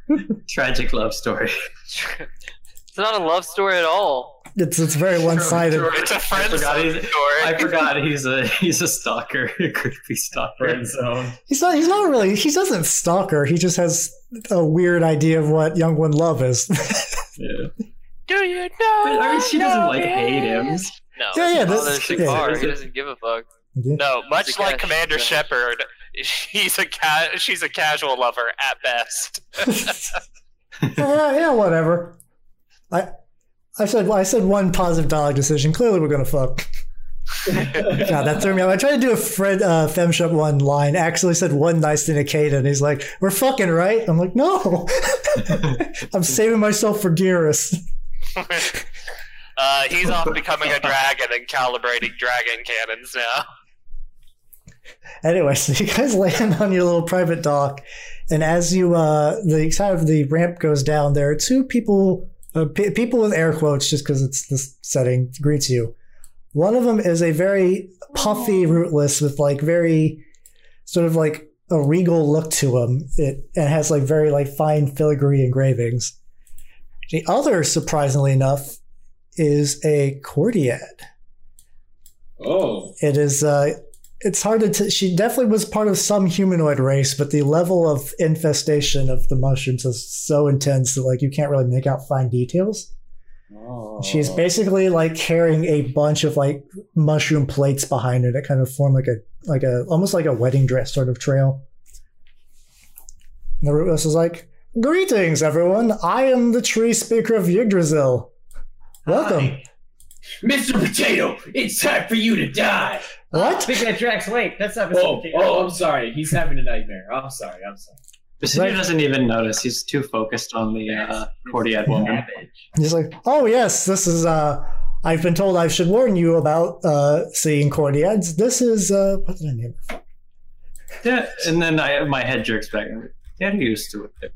Speaker 6: Tragic love story.
Speaker 4: it's not a love story at all.
Speaker 1: It's it's very one sided.
Speaker 9: it's a friend
Speaker 6: forgot
Speaker 9: zone
Speaker 6: he's- I forgot he's a he's a stalker, a creepy stalker.
Speaker 8: friend zone.
Speaker 1: He's not. He's not really. He doesn't stalk her. He just has a weird idea of what young one love is.
Speaker 6: Yeah.
Speaker 4: Do you know?
Speaker 6: But, I mean, she doesn't like hate him.
Speaker 4: No,
Speaker 1: Yeah, yeah,
Speaker 4: yeah,
Speaker 1: this-
Speaker 4: yeah,
Speaker 1: yeah.
Speaker 4: He doesn't give a fuck.
Speaker 9: no, much
Speaker 4: a
Speaker 9: like Commander
Speaker 4: grab.
Speaker 9: Shepard, she's a ca- she's a casual lover at best.
Speaker 1: yeah, yeah, whatever. I I said I said one positive dialogue decision. Clearly, we're gonna fuck. God, that threw me off. I tried to do a Fred uh, FemShep one line. Actually, said one nice thing to Kate, and he's like, "We're fucking, right?" I'm like, "No, I'm saving myself for Garrus."
Speaker 9: uh, he's off becoming a dragon and calibrating dragon cannons now.
Speaker 1: Anyway, so you guys land on your little private dock, and as you uh the kind of the ramp goes down, there are two people, uh, pe people with air quotes, just because it's this setting greets you. One of them is a very puffy rootless with like very sort of like a regal look to him. It and has like very like fine filigree engravings. The other, surprisingly enough, is a Cordiad.
Speaker 8: Oh,
Speaker 1: It is. Uh, it's hard to. T- she definitely was part of some humanoid race, but the level of infestation of the mushrooms is so intense that like you can't really make out fine details.
Speaker 8: oh.
Speaker 1: She's basically like carrying a bunch of like mushroom plates behind her that kind of form like a like a almost like a wedding dress sort of trail. And the rootless is like, "Greetings, everyone! I am the tree speaker of Yggdrasil. Welcome."
Speaker 8: Hi. Mr. Potato, it's time for you to die.
Speaker 1: What?
Speaker 7: Big Bad Drax, wait, that's not
Speaker 8: Oh, oh, I'm sorry. He's having a nightmare. I'm sorry. I'm sorry.
Speaker 6: Basidio
Speaker 1: Right.
Speaker 6: doesn't even notice. He's too focused on the uh, Cordiad woman.
Speaker 1: He's like, oh yes, this is. uh I've been told I should warn you about uh seeing cordiads. This is uh what did I name it?
Speaker 6: Yeah, and then I my head jerks back. and I'm Get used to it.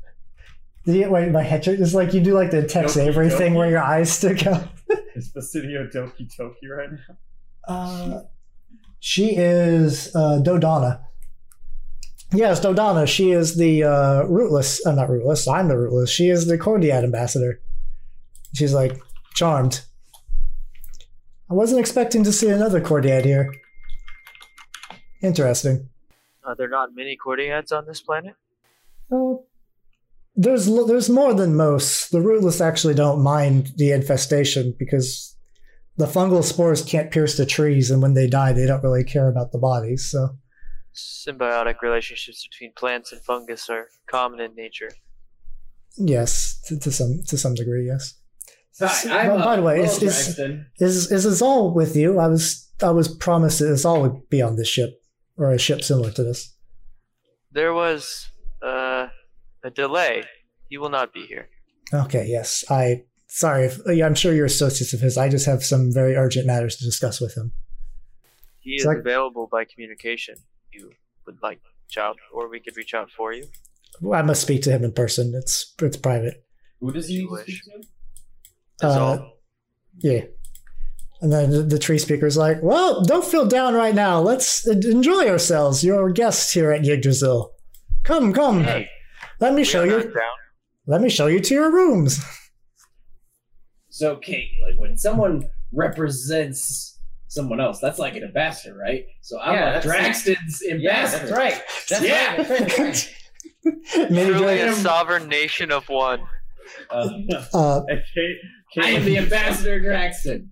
Speaker 1: Yeah, wait, my head is like you do like the Tex
Speaker 8: Doki
Speaker 1: Avery thing where your eyes stick out.
Speaker 8: Is Basidio Doki Toki right now?
Speaker 1: Uh, she is uh, Dodonna. Yes, Dodonna. She is the uh, rootless. I'm not rootless. I'm the rootless. She is the Cordiad ambassador. She's like charmed. I wasn't expecting to see another Cordiad here. Interesting.
Speaker 4: Are there not many Cordiads on this planet?
Speaker 1: Oh, there's there's more than most. The rootless actually don't mind the infestation because the fungal spores can't pierce the trees, and when they die, they don't really care about the bodies. So
Speaker 4: Symbiotic relationships between plants and fungus are common in nature.
Speaker 1: yes, to, to some to some degree, yes.
Speaker 8: Hi,
Speaker 1: By- by the way, is- is- Is is this all with you? I was I was promised that this all would be on this ship or a ship similar to this.
Speaker 4: There was uh, a delay. He will not be here.
Speaker 1: Okay, yes. I sorry. If, I'm sure you're associates of his. I just have some very urgent matters to discuss with him.
Speaker 4: He
Speaker 1: It's
Speaker 4: is
Speaker 1: like-
Speaker 4: available by communication. You would like to reach out, or we could reach out for you.
Speaker 1: Well, I must speak to him in person. It's it's private.
Speaker 8: Who does he
Speaker 4: You wish.
Speaker 8: speak to?
Speaker 1: Uh. Yeah. And then the, the tree speaker's like, "Well, don't feel down right now. Let's enjoy ourselves. You're our guests here at Yggdrasil. Come, come.
Speaker 4: Hey,
Speaker 1: Let me show you.
Speaker 4: down.
Speaker 1: Let me show you to your rooms."
Speaker 8: So, Kate, like when someone represents someone else, that's like an ambassador, right? So I'm
Speaker 7: Yeah,
Speaker 8: like Draxton's
Speaker 7: Yeah,
Speaker 8: ambassador.
Speaker 7: that's right. That's
Speaker 8: Yeah.
Speaker 7: right. That's right. That's right.
Speaker 1: Mini
Speaker 4: Truly a sovereign nation of one.
Speaker 3: Uh,
Speaker 1: uh,
Speaker 3: Kate, Kate,
Speaker 8: I am the ambassador, Draxton.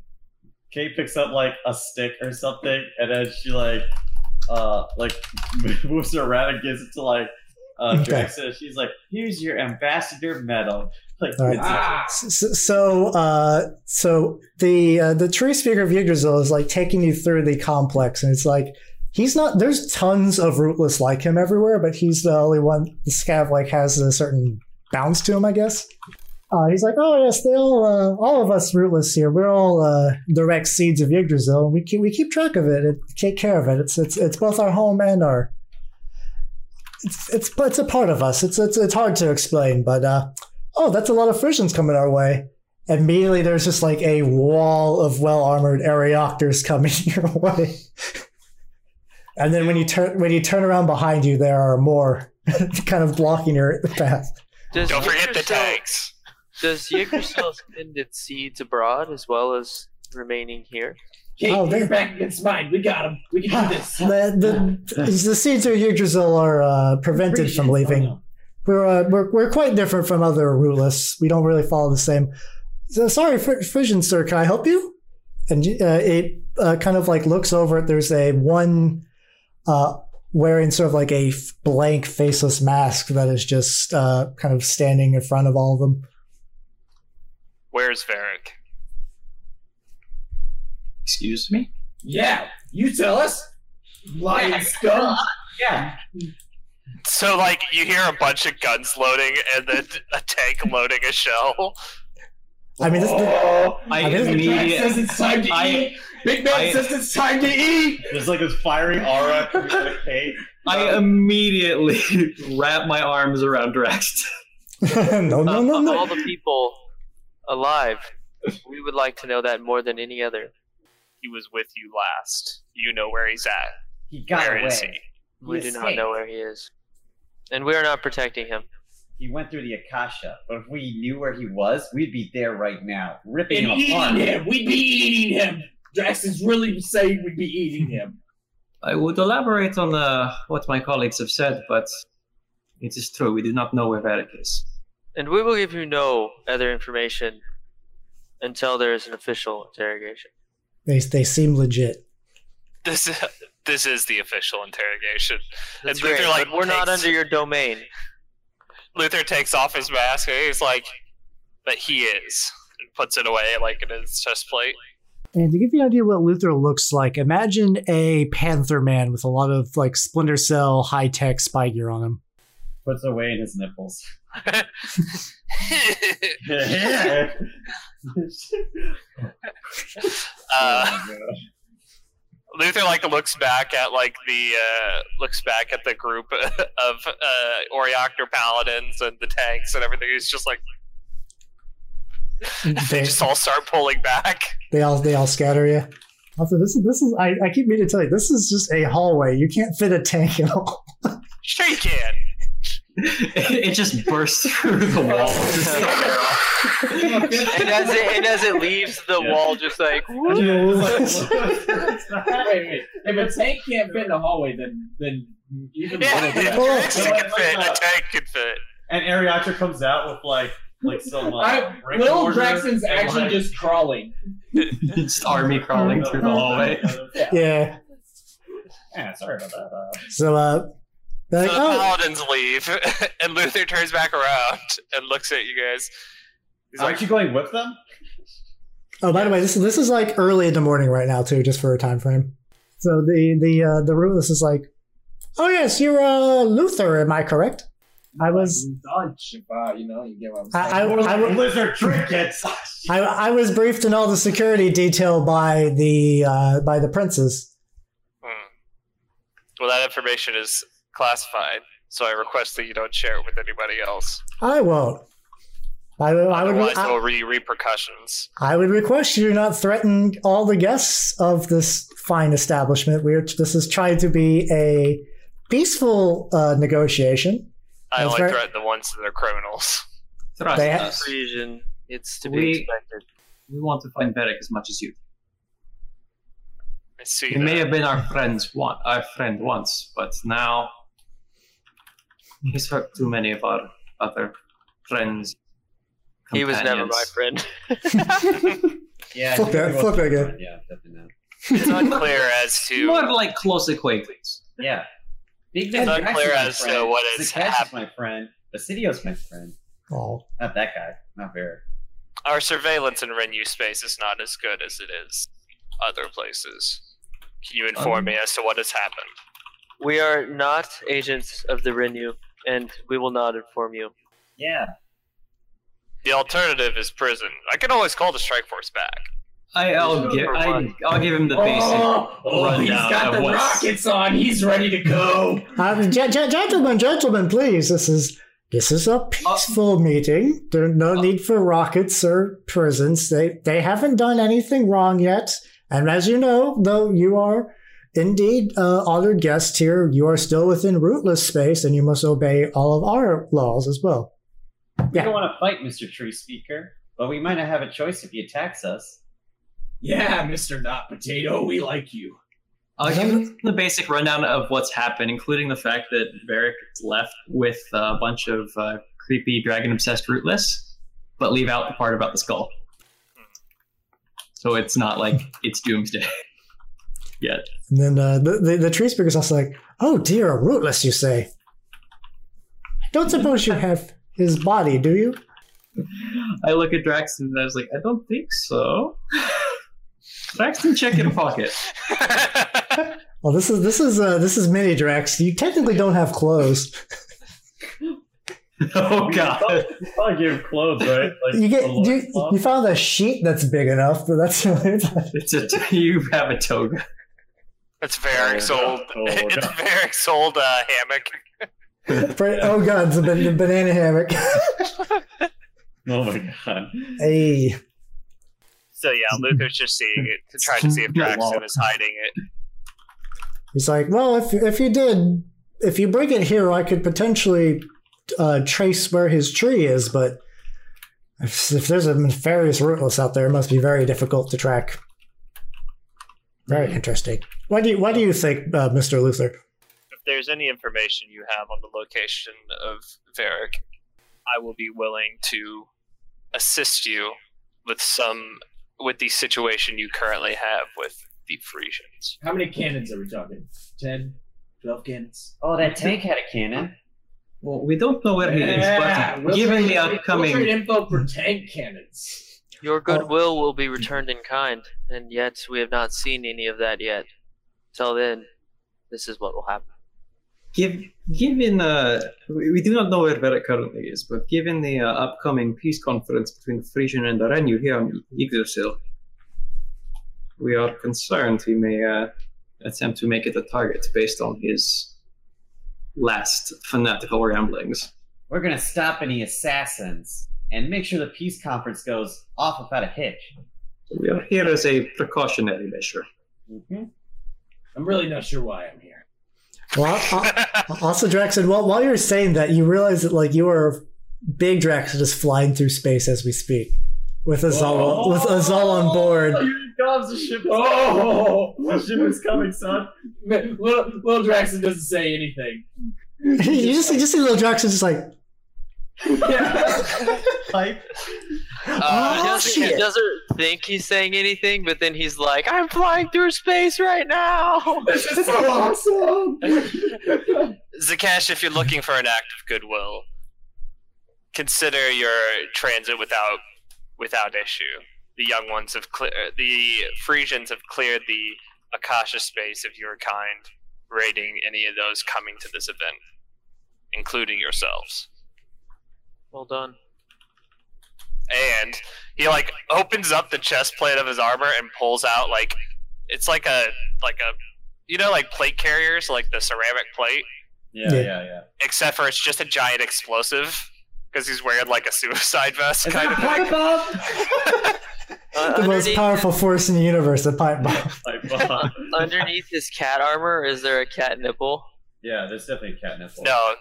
Speaker 3: Kate picks up like a stick or something, and then she like, uh, like moves it around and gives it to like, uh,
Speaker 1: Okay.
Speaker 3: Draxton. She's like, "Here's your ambassador medal." Like,
Speaker 1: right.
Speaker 8: Ah,
Speaker 1: So, so, uh, so the uh, the tree speaker of Yggdrasil is like taking you through the complex, and it's like he's not. There's tons of rootless like him everywhere, but he's the only one. The scav like has a certain bounce to him, I guess. Uh, he's like, oh yes, they all, uh, all of us rootless here. We're all uh, direct seeds of Yggdrasil. We keep we keep track of it. and take care of it. It's it's it's both our home and our. It's it's it's a part of us. It's it's it's hard to explain, but uh, oh, that's a lot of Frisians coming our way. Immediately, there's just like a wall of well armored Arioctors coming your way. And then when you turn when you turn around behind you, there are more kind of blocking your path.
Speaker 4: Does
Speaker 9: Don't forget the tanks.
Speaker 4: Does Yggdrasil send its seeds abroad as well as remaining here?
Speaker 8: Kate,
Speaker 1: Oh,
Speaker 8: you're back against mine. We got him. We can do this.
Speaker 1: The, the, the seeds of Yggdrasil are uh, prevented from leaving. We're, uh, we're we're quite different from other rootless. We don't really follow the same. So sorry, Fr- Frisian sir, can I help you? And uh, it uh, kind of like looks over. There's a one uh, wearing sort of like a f- blank, faceless mask that is just uh, kind of standing in front of all of them.
Speaker 9: Where's Varric?
Speaker 5: Excuse me?
Speaker 8: Yeah, you tell us. Lying
Speaker 7: Yeah,
Speaker 8: scum.
Speaker 7: Yeah.
Speaker 9: So, like, you hear a bunch of guns loading and then a tank loading a shell.
Speaker 1: I mean, this,
Speaker 8: Oh,
Speaker 5: I
Speaker 1: I guess-
Speaker 8: Big
Speaker 5: immediately.
Speaker 8: says it's time to
Speaker 5: I-
Speaker 8: eat. Big Man
Speaker 5: I-
Speaker 8: says it's time to eat.
Speaker 3: There's like this fiery aura coming out of Kate.
Speaker 5: I immediately wrap my arms around Draxton.
Speaker 1: no, no, no,
Speaker 4: Of
Speaker 1: no.
Speaker 4: all the people alive, we would like to know that more than any other.
Speaker 9: He was with you last. You know where he's at.
Speaker 7: He got
Speaker 9: Where
Speaker 7: away.
Speaker 9: is he?
Speaker 4: We do not know where he is. And we are not protecting him.
Speaker 7: He went through the Akasha, but if we knew where he was, we'd be there right now, ripping
Speaker 8: And
Speaker 7: him
Speaker 8: eating
Speaker 7: apart.
Speaker 8: him. We'd be eating him. Drax is really saying we'd be eating him.
Speaker 5: I would elaborate on uh, what my colleagues have said, but it is true. We do not know where Varric is.
Speaker 4: And we will give you no other information until there is an official interrogation.
Speaker 1: They they seem legit.
Speaker 9: This this is the official interrogation.
Speaker 4: That's
Speaker 9: And Luther,
Speaker 4: great,
Speaker 9: like,
Speaker 4: but we're not under your domain.
Speaker 9: Luther takes off his mask and he's like, "But he is," and puts it away like in his chest plate.
Speaker 1: And to give you an idea of what Luther looks like, imagine a Panther Man with a lot of like Splinter Cell high tech spy gear on him.
Speaker 7: Puts away in his nipples.
Speaker 9: Uh, Luther like looks back at like the uh, looks back at the group of uh, Orioctor paladins and the tanks and everything. He's just like they
Speaker 1: They,
Speaker 9: just all start pulling back.
Speaker 1: they all they all scatter you. Also, this is this is I, I keep meaning to tell you this is just a hallway. You can't fit a tank at all.
Speaker 9: Sure you can.
Speaker 5: It just bursts through the wall.
Speaker 4: and as it and as it leaves the wall, just like
Speaker 8: wait, wait. If a tank can't fit in the hallway, then then even
Speaker 9: Yeah,
Speaker 8: little
Speaker 9: it
Speaker 8: Drax-
Speaker 9: can fit. A tank can fit.
Speaker 3: and Ariatra comes out with like like some uh,
Speaker 8: I,
Speaker 3: brick
Speaker 8: Little
Speaker 3: mortar
Speaker 8: Draxton's
Speaker 3: and,
Speaker 8: actually
Speaker 3: like-
Speaker 8: just crawling.
Speaker 5: just army crawling through the hallway.
Speaker 1: Yeah.
Speaker 3: Yeah, sorry about that. Uh,
Speaker 1: So uh, they're like,
Speaker 9: so the
Speaker 1: oh,
Speaker 9: paladins leave, and Luther turns back around and looks at you guys. He's
Speaker 3: aren't
Speaker 9: like,
Speaker 3: you going with them?
Speaker 1: oh, by the way, this this is like early in the morning right now too, just for a time frame. So the the uh, the rootless is like, oh yes, you're uh, Luther, am I correct? I was
Speaker 8: Dodge, if uh, you know, you get what I'm saying.
Speaker 1: I, I, I,
Speaker 3: Lizard trinkets.
Speaker 1: I, I was briefed in all the security detail by the uh, by the princes.
Speaker 9: hmm. well, that information is classified, so I request that you don't share it with anybody else.
Speaker 1: I won't. I would, I would,
Speaker 9: Otherwise, there will be repercussions.
Speaker 1: I would request you not threaten all the guests of this fine establishment. We're this is trying to be a peaceful uh, negotiation.
Speaker 9: I
Speaker 1: That's
Speaker 9: only
Speaker 1: right.
Speaker 9: threaten the ones that are criminals.
Speaker 5: Trust
Speaker 1: They-
Speaker 5: us.
Speaker 4: Frisian. It's to be
Speaker 5: We-
Speaker 4: expected.
Speaker 5: We want to find Beric as much as you.
Speaker 9: I see.
Speaker 5: He may have been our friends one, our friend once, but now he's hurt too many of our other friends.
Speaker 4: He was never my friend.
Speaker 7: Yeah,
Speaker 1: Fuck that- fuck that guy.
Speaker 7: Yeah, definitely not.
Speaker 9: It's unclear as to
Speaker 5: More like close acquaintance.
Speaker 7: Yeah. Big
Speaker 9: It's unclear
Speaker 7: Drax is my
Speaker 9: as to
Speaker 7: friend.
Speaker 9: what is
Speaker 7: Zakesh
Speaker 9: happening.
Speaker 7: my friend. Basidio's my friend.
Speaker 1: Oh,
Speaker 7: Not that guy. Not Vera.
Speaker 9: our surveillance in Renew space is not as good as it is other places. Can you inform um, me as to what has happened?
Speaker 4: we are not agents of the Renew, and we will not inform you.
Speaker 7: Yeah.
Speaker 9: The alternative is prison. I can always call the strike force back.
Speaker 5: I, I'll give I, I'll give him the basic.
Speaker 8: Oh, oh he's
Speaker 5: rundown
Speaker 8: got the
Speaker 5: what's-
Speaker 8: rockets on. He's ready to go.
Speaker 1: uh, ge- ge- gentlemen, gentlemen, please. This is this is a peaceful meeting. There's no need for rockets or prisons. They they haven't done anything wrong yet. And as you know, though you are indeed uh, honored guests here, you are still within rootless space, and you must obey all of our laws as well.
Speaker 7: We don't want to fight, Mr. Tree Speaker, but we might not have a choice if he attacks us.
Speaker 8: Yeah, Mr. Not Potato, we like you.
Speaker 5: I'll give the basic rundown of what's happened, including the fact that Varric left with a bunch of uh, creepy dragon obsessed rootless, but leave out the part about the skull. So it's not like it's doomsday yet.
Speaker 1: And then uh, the, the the tree speaker's also like, "Oh dear, a rootless, you say? I don't suppose you have his body, do you?"
Speaker 5: I look at Drax and I was like, I don't think so. Draxton, check your pocket.
Speaker 1: Well, this is this is uh, this is mini Drax. You technically don't have clothes.
Speaker 5: oh god.
Speaker 7: I'll give clothes, right? Like
Speaker 1: You get you, you found a sheet that's big enough, but that's
Speaker 5: It's a you have a toga.
Speaker 9: It's Varric's
Speaker 7: Oh,
Speaker 9: old.
Speaker 7: oh,
Speaker 9: it's
Speaker 7: God.
Speaker 9: Varric's old uh, hammock.
Speaker 1: Oh god, it's a banana hammock.
Speaker 7: Oh my god.
Speaker 1: hey,
Speaker 9: So yeah, Luther's just seeing it to try to see if Draxton is hiding it.
Speaker 1: he's like, well, if if you did, if you bring it here, I could potentially uh, trace where his tree is, but. If, if there's a nefarious rootless out there, it must be very difficult to track. Very interesting. Why do you Why do you think, uh, Mister Luther?
Speaker 9: If there's any information you have on the location of Varric, I will be willing to assist you with some with the situation you currently have with the Frisians.
Speaker 8: How many cannons are we talking? 10? 12 cannons?
Speaker 7: Oh, that tank had a cannon.
Speaker 5: Well, we don't know where he is, but
Speaker 8: we'll
Speaker 5: given
Speaker 8: trade-
Speaker 5: the
Speaker 8: We'll trade info for tank cannons.
Speaker 4: Your goodwill will be returned in kind, and yet we have not seen any of that yet. Till then, this is what will happen.
Speaker 5: Give, given uh, we we do not know where Varric currently is, but given the uh, upcoming peace conference between the Frisian and the Renu here on Yggdrasil, we are concerned he may uh, attempt to make it a target based on his last fanatical ramblings.
Speaker 7: We're gonna stop any assassins and make sure the peace conference goes off without a hitch.
Speaker 5: We are here as a precautionary measure.
Speaker 7: Mm-hmm.
Speaker 8: I'm really not sure why I'm here.
Speaker 1: Well, al- also, Draxon, while, while you're saying that, you realize that like you are big Draxon just flying through space as we speak, with Azal oh. with Azal on board.
Speaker 7: Here comes, the ship.
Speaker 8: Oh!
Speaker 7: the ship is coming, son.
Speaker 8: little, little Draxon doesn't say anything.
Speaker 1: you just you just see little Draxon just like, yeah,
Speaker 7: Pipe.
Speaker 9: Uh,
Speaker 4: he, doesn't, he doesn't think he's saying anything, but then he's like, I'm flying through space right now.
Speaker 8: This is so awesome!
Speaker 9: Zakesh, if you're looking for an act of goodwill, consider your transit without without issue. The young ones have clear the Frisians have cleared the Akasha space of your kind, raiding any of those coming to this event, including yourselves.
Speaker 4: well done.
Speaker 9: And he like opens up the chest plate of his armor and pulls out like it's like a like a you know like plate carriers like the ceramic plate
Speaker 7: Yeah,
Speaker 1: Yeah.
Speaker 7: yeah, yeah.
Speaker 9: except for it's just a giant explosive because he's wearing like a suicide vest
Speaker 8: Is
Speaker 9: kind
Speaker 8: that
Speaker 9: of
Speaker 8: a
Speaker 9: thing.
Speaker 8: pipe bomb?
Speaker 4: Uh,
Speaker 1: the most
Speaker 4: underneath-
Speaker 1: powerful force in the universe, a pipe bomb.
Speaker 7: Like, uh,
Speaker 4: Underneath his cat armor, is there a cat nipple?
Speaker 7: yeah, there's definitely a cat nipple.
Speaker 9: No,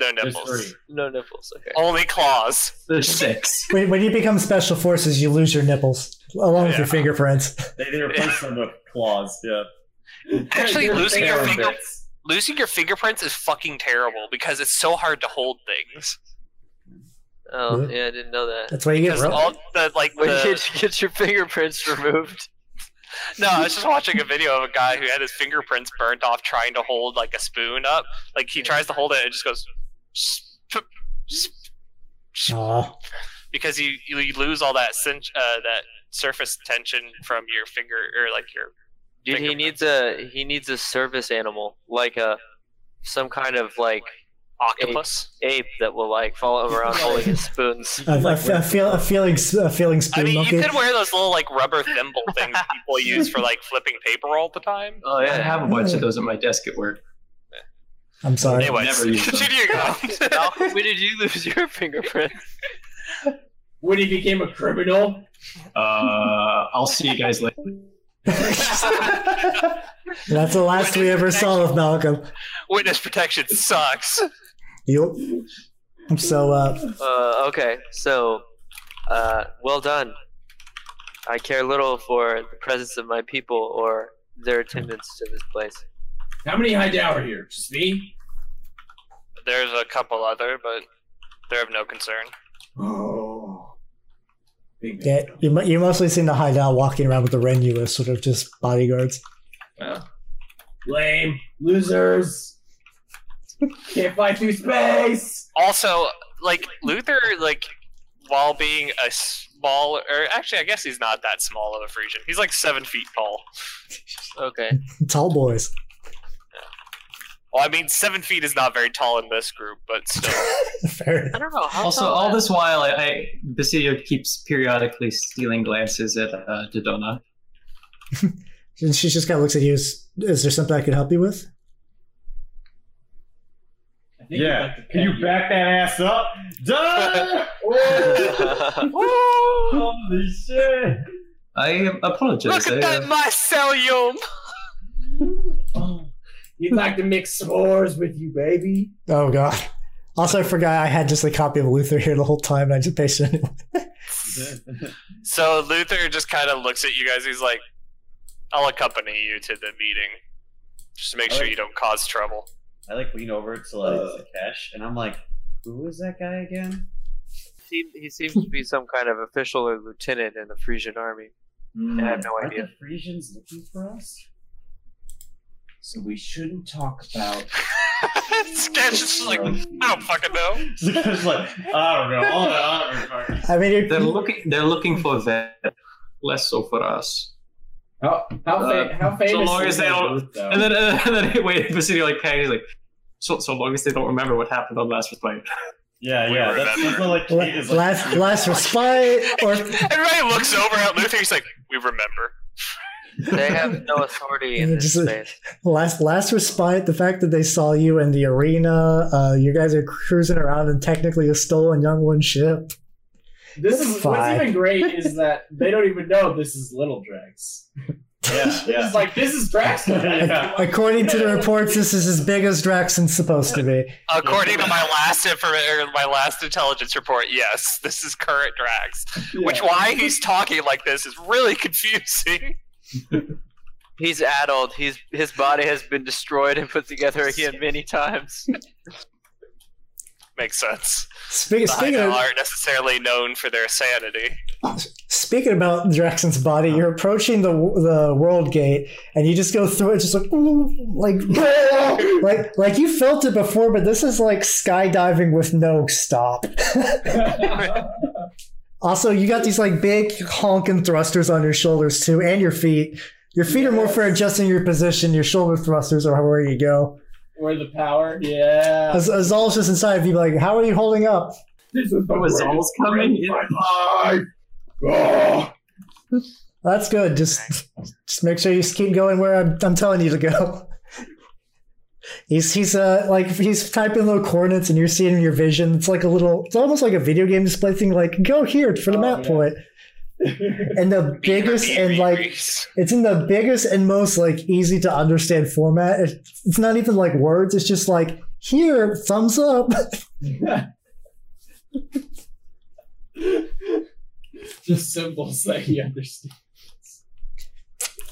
Speaker 9: no nipples.
Speaker 4: No nipples. Okay.
Speaker 9: Only claws.
Speaker 5: There's six.
Speaker 1: When, when you become special forces, you lose your nipples along with your fingerprints.
Speaker 7: They, they replaced them with claws. Yeah.
Speaker 9: Actually, losing your
Speaker 8: bare
Speaker 9: finger
Speaker 8: bits.
Speaker 9: losing your fingerprints is fucking terrible because it's so hard to hold things.
Speaker 4: Oh
Speaker 1: Really?
Speaker 4: yeah, I didn't know that.
Speaker 1: That's why you get
Speaker 9: Because
Speaker 1: ro-
Speaker 9: all the like
Speaker 4: When
Speaker 9: the,
Speaker 4: did you get your fingerprints removed?
Speaker 9: No, I was just watching a video of a guy who had his fingerprints burnt off trying to hold like a spoon up. Like he tries to hold it and it just goes because you you lose all that cinch, uh, that surface tension from your finger or like your
Speaker 4: Dude, he needs a he needs a service animal, like a some kind of like
Speaker 9: octopus.
Speaker 4: ape that will like follow him around holding his spoons.
Speaker 1: A, a, a, feel, a feeling, a feeling
Speaker 9: I mean,
Speaker 1: monkey.
Speaker 9: you could wear those little like rubber thimble things people use for like flipping paper all the time.
Speaker 4: Oh
Speaker 5: I have a bunch of those at my desk at work.
Speaker 1: I'm sorry.
Speaker 9: Anyways,
Speaker 5: never use them.
Speaker 9: continue on.
Speaker 4: Malcolm, when did you lose your fingerprint?
Speaker 8: When he became a criminal.
Speaker 5: Uh, I'll see you guys later.
Speaker 1: That's the last we ever saw of Malcolm.
Speaker 9: Witness protection sucks.
Speaker 1: Yep. So, uh,
Speaker 4: Uh, okay, so uh, well done. I care little for the presence of my people or their attendance to this place.
Speaker 8: How many high dower here? Just me?
Speaker 9: There's a couple other, but they're of no concern.
Speaker 8: Oh. Big man.
Speaker 1: yeah, you, mo- you mostly seem the hide out walking around with the Renu as sort of just bodyguards.
Speaker 8: Lame. Losers. Can't fly through space.
Speaker 9: Also, like Luther, like while being a small, or actually, I guess he's not that small of a Frisian. He's like seven feet tall.
Speaker 4: Okay.
Speaker 1: Tall boys.
Speaker 9: Well, I mean, seven feet is not very tall in this group, but still.
Speaker 1: Fair.
Speaker 4: I don't know. How
Speaker 5: Also, all this while, I, I Basidio keeps periodically stealing glances at uh, Dodona.
Speaker 1: And she just kind of looks at you. Is, is there something I could help you with?
Speaker 8: I think you'd
Speaker 7: Yeah. Can you back that ass up? Done! Holy shit!
Speaker 5: I apologize.
Speaker 9: Look at
Speaker 5: I,
Speaker 9: that
Speaker 5: uh,
Speaker 9: mycelium!
Speaker 8: You'd like to mix s'mores with you, baby?
Speaker 1: Oh, God. Also, I forgot I had just a copy of Luther here the whole time, and I just pasted it.
Speaker 9: So Luther just kind of looks at you guys. He's like, "I'll accompany you to the meeting, just to make sure you don't cause trouble."
Speaker 7: I like lean over to like
Speaker 8: Uh.
Speaker 7: Takesh, and I'm like, "Who is that guy again?"
Speaker 4: he, he seems to be some kind of official or lieutenant in the Frisian army. I have no
Speaker 7: Aren't
Speaker 4: idea.
Speaker 7: the Frisians looking for us?
Speaker 8: So we shouldn't talk about.
Speaker 9: Sketch is like, I don't fucking know.
Speaker 7: It's like, I don't know. All the honor
Speaker 1: I mean, you're,
Speaker 5: they're looking. They're looking for that, less so for us.
Speaker 8: How how, fa-
Speaker 5: Uh,
Speaker 8: how famous?
Speaker 5: so long
Speaker 8: is
Speaker 5: as they don't-
Speaker 8: booth, though?
Speaker 5: And then, uh, and then wait, Basidio like panics, like, so so long as they don't remember what happened on last respite.
Speaker 7: Yeah,
Speaker 9: We
Speaker 7: yeah. That's,
Speaker 9: remember.
Speaker 7: that's like
Speaker 1: la-
Speaker 7: Kate is like.
Speaker 1: last, last respite, or
Speaker 9: Everybody looks over at Luther. He's like, "We remember."
Speaker 4: They have no authority in this
Speaker 1: just
Speaker 4: space.
Speaker 1: last last respite. The fact that they saw you in the arena, uh, you guys are cruising around in technically a stolen young one ship.
Speaker 8: This is
Speaker 1: Fine.
Speaker 8: what's even great is that they don't even know this is Little Drax.
Speaker 7: yeah, yeah.
Speaker 8: It's like this is Drax.
Speaker 7: Yeah.
Speaker 1: According to the reports, this is as big as Draxon's supposed to be.
Speaker 9: According to my last informa- my last intelligence report, yes, this is current Drax. Which why he's talking like this is really confusing.
Speaker 4: He's addled. He's his body has been destroyed and put together again many times.
Speaker 9: Makes sense.
Speaker 1: Speaking, speaking of
Speaker 9: aren't necessarily known for their sanity.
Speaker 1: speaking about Draxon's body, you're approaching the the world gate, and you just go through it, just like like like like you felt it before, but this is like skydiving with no stop. Also, you got these like big honking thrusters on your shoulders too, and your feet. Your feet are more for adjusting your position. Your shoulder thrusters are where you go.
Speaker 8: Where the power? Yeah.
Speaker 1: As Azal's just inside of you, like, how are you holding up?
Speaker 8: This is the
Speaker 5: is coming?
Speaker 8: greatest of my life. Oh.
Speaker 1: That's good. Just just make sure you just keep going where I'm, I'm telling you to go. He's he's uh like he's typing little coordinates and you're seeing in your vision. It's like a little. It's almost like a video game display thing. Like go here for the
Speaker 8: Oh,
Speaker 1: map
Speaker 8: yeah.
Speaker 1: point. And the biggest and like it's in the biggest and most like easy to understand format. It's, it's not even like words. It's just like here, thumbs up.
Speaker 8: Just symbols that he understands.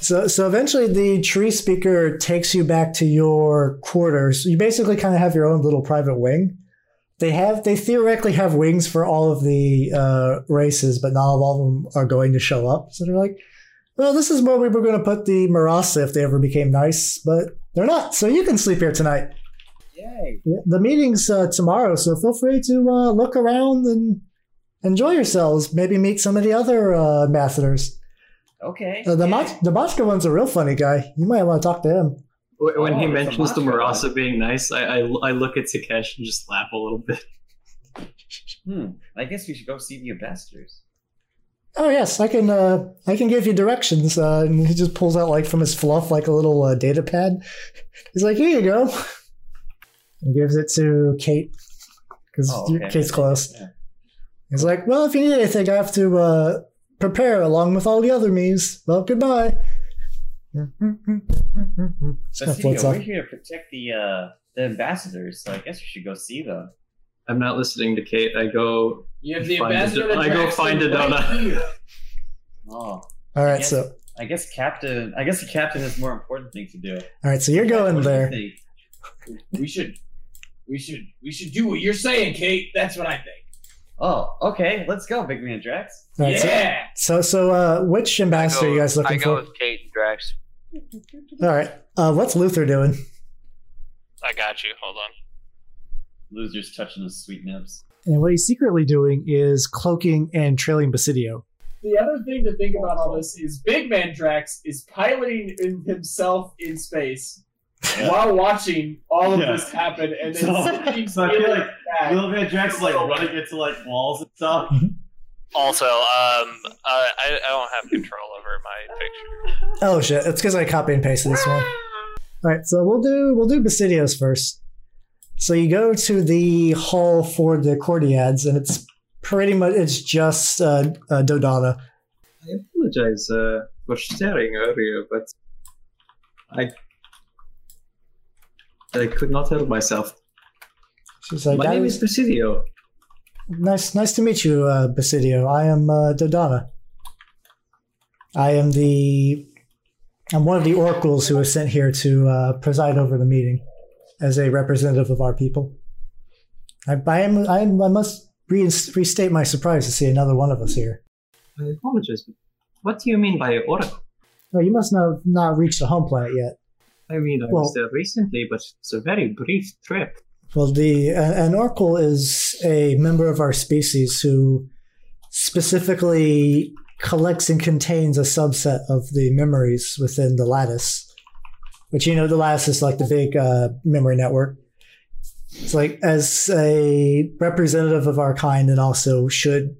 Speaker 1: So, so eventually the tree speaker takes you back to your quarters. You basically kind of have your own little private wing. They have, they theoretically have wings for all of the uh, races, but not all of them are going to show up. So they're like, well, this is where we were going to put the Marasa if they ever became nice, but they're not. So you can sleep here tonight.
Speaker 7: Yay!
Speaker 1: The meeting's uh, tomorrow, so feel free to uh, look around and enjoy yourselves. Maybe meet some of the other uh, ambassadors.
Speaker 7: Okay.
Speaker 1: Uh, the
Speaker 7: yay.
Speaker 1: Mach- the Machka one's a real funny guy. You might want to talk to him.
Speaker 5: When he
Speaker 7: Oh, it's a
Speaker 5: mentions the
Speaker 7: Machka.
Speaker 5: Marasa being nice, I, I I look at Takesh and just laugh a little bit.
Speaker 7: Hmm. I guess we should go see the ambassadors.
Speaker 1: Oh yes, I can. Uh, I can give you directions. Uh, and he just pulls out like from his fluff like a little uh, data pad. He's like, "Here you go," and gives it to Kate because
Speaker 7: Oh, okay.
Speaker 1: Kate's close.
Speaker 7: Yeah.
Speaker 1: He's like, "Well, if you need anything, I have to uh, prepare along with all the other me's. Well, goodbye." Just
Speaker 7: But
Speaker 1: floats
Speaker 7: we're here to protect the uh, the ambassadors, so I guess we should go see them.
Speaker 5: I'm not listening to Kate. I go.
Speaker 8: You have the
Speaker 5: Find
Speaker 8: ambassador.
Speaker 5: do-
Speaker 8: to
Speaker 5: I go
Speaker 8: Jackson
Speaker 5: find a
Speaker 8: right
Speaker 5: donut.
Speaker 8: here.
Speaker 7: Oh,
Speaker 1: All right,
Speaker 7: Yes.
Speaker 1: so
Speaker 7: I guess captain. I guess the captain has more important things to do.
Speaker 1: all right, so you're going
Speaker 7: What do you
Speaker 1: there.
Speaker 7: think?
Speaker 8: We should, we should, we should do what you're saying, Kate. That's what I think.
Speaker 7: Oh, okay. Let's go, Big Man Drax.
Speaker 1: All right, so-
Speaker 8: yeah.
Speaker 1: So, so, uh, which ambassador
Speaker 4: I
Speaker 1: are you guys looking
Speaker 4: I go
Speaker 1: for?
Speaker 4: with Kate and Drax.
Speaker 1: All right, uh, what's Luther doing?
Speaker 9: I got you. Hold on.
Speaker 7: Losers touching his sweet nips.
Speaker 1: And what he's secretly doing is cloaking and trailing Basidio.
Speaker 8: The other thing to think about all this is Big Man Drax is piloting himself in space while watching all of
Speaker 7: Yeah.
Speaker 8: this happen, and then
Speaker 7: So- so I feel like
Speaker 8: back.
Speaker 7: Little Man Drax is like running into like walls and stuff.
Speaker 9: Also, um, I, I don't have control over my picture.
Speaker 1: Oh shit! It's because I copy and pasted this one. All right, so we'll do we'll do Basidios first. So you go to the hall for the Cordiads, and it's pretty much it's just uh, uh, Dodana.
Speaker 5: I apologize uh, for staring earlier, but I I could not help myself.
Speaker 1: She's like,
Speaker 5: My name is Presidio.
Speaker 1: Nice, nice to meet you, uh, Basidio. I am uh, Dodana. I am the. I'm one of the oracles who was sent here to uh, preside over the meeting, as a representative of our people. I, I am. I, am, I must re- restate my surprise to see another one of us here.
Speaker 5: I apologize, what do you mean by oracle?
Speaker 1: No, you must not not reached the home planet yet.
Speaker 5: I mean, I
Speaker 1: Well-
Speaker 5: was there recently, but it's a very brief trip.
Speaker 1: Well, the uh, an oracle is a member of our species who specifically collects and contains a subset of the memories within the lattice. Which you know, the lattice is like the big uh, memory network. It's like as a representative of our kind, and also should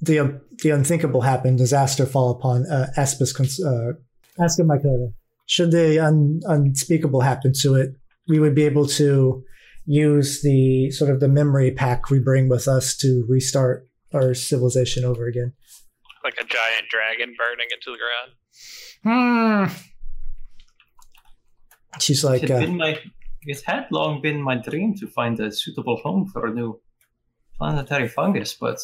Speaker 1: the the unthinkable happen, disaster fall upon uh, Aspis cons- uh, Mycota. Should the un- unspeakable happen to it, we would be able to use the sort of the memory pack we bring with us to restart our civilization over again.
Speaker 9: Like a giant dragon burning into the ground. Hmm.
Speaker 1: She's
Speaker 5: it,
Speaker 1: like,
Speaker 5: had
Speaker 1: uh,
Speaker 5: been my, it had long been my dream to find a suitable home for a new planetary fungus, but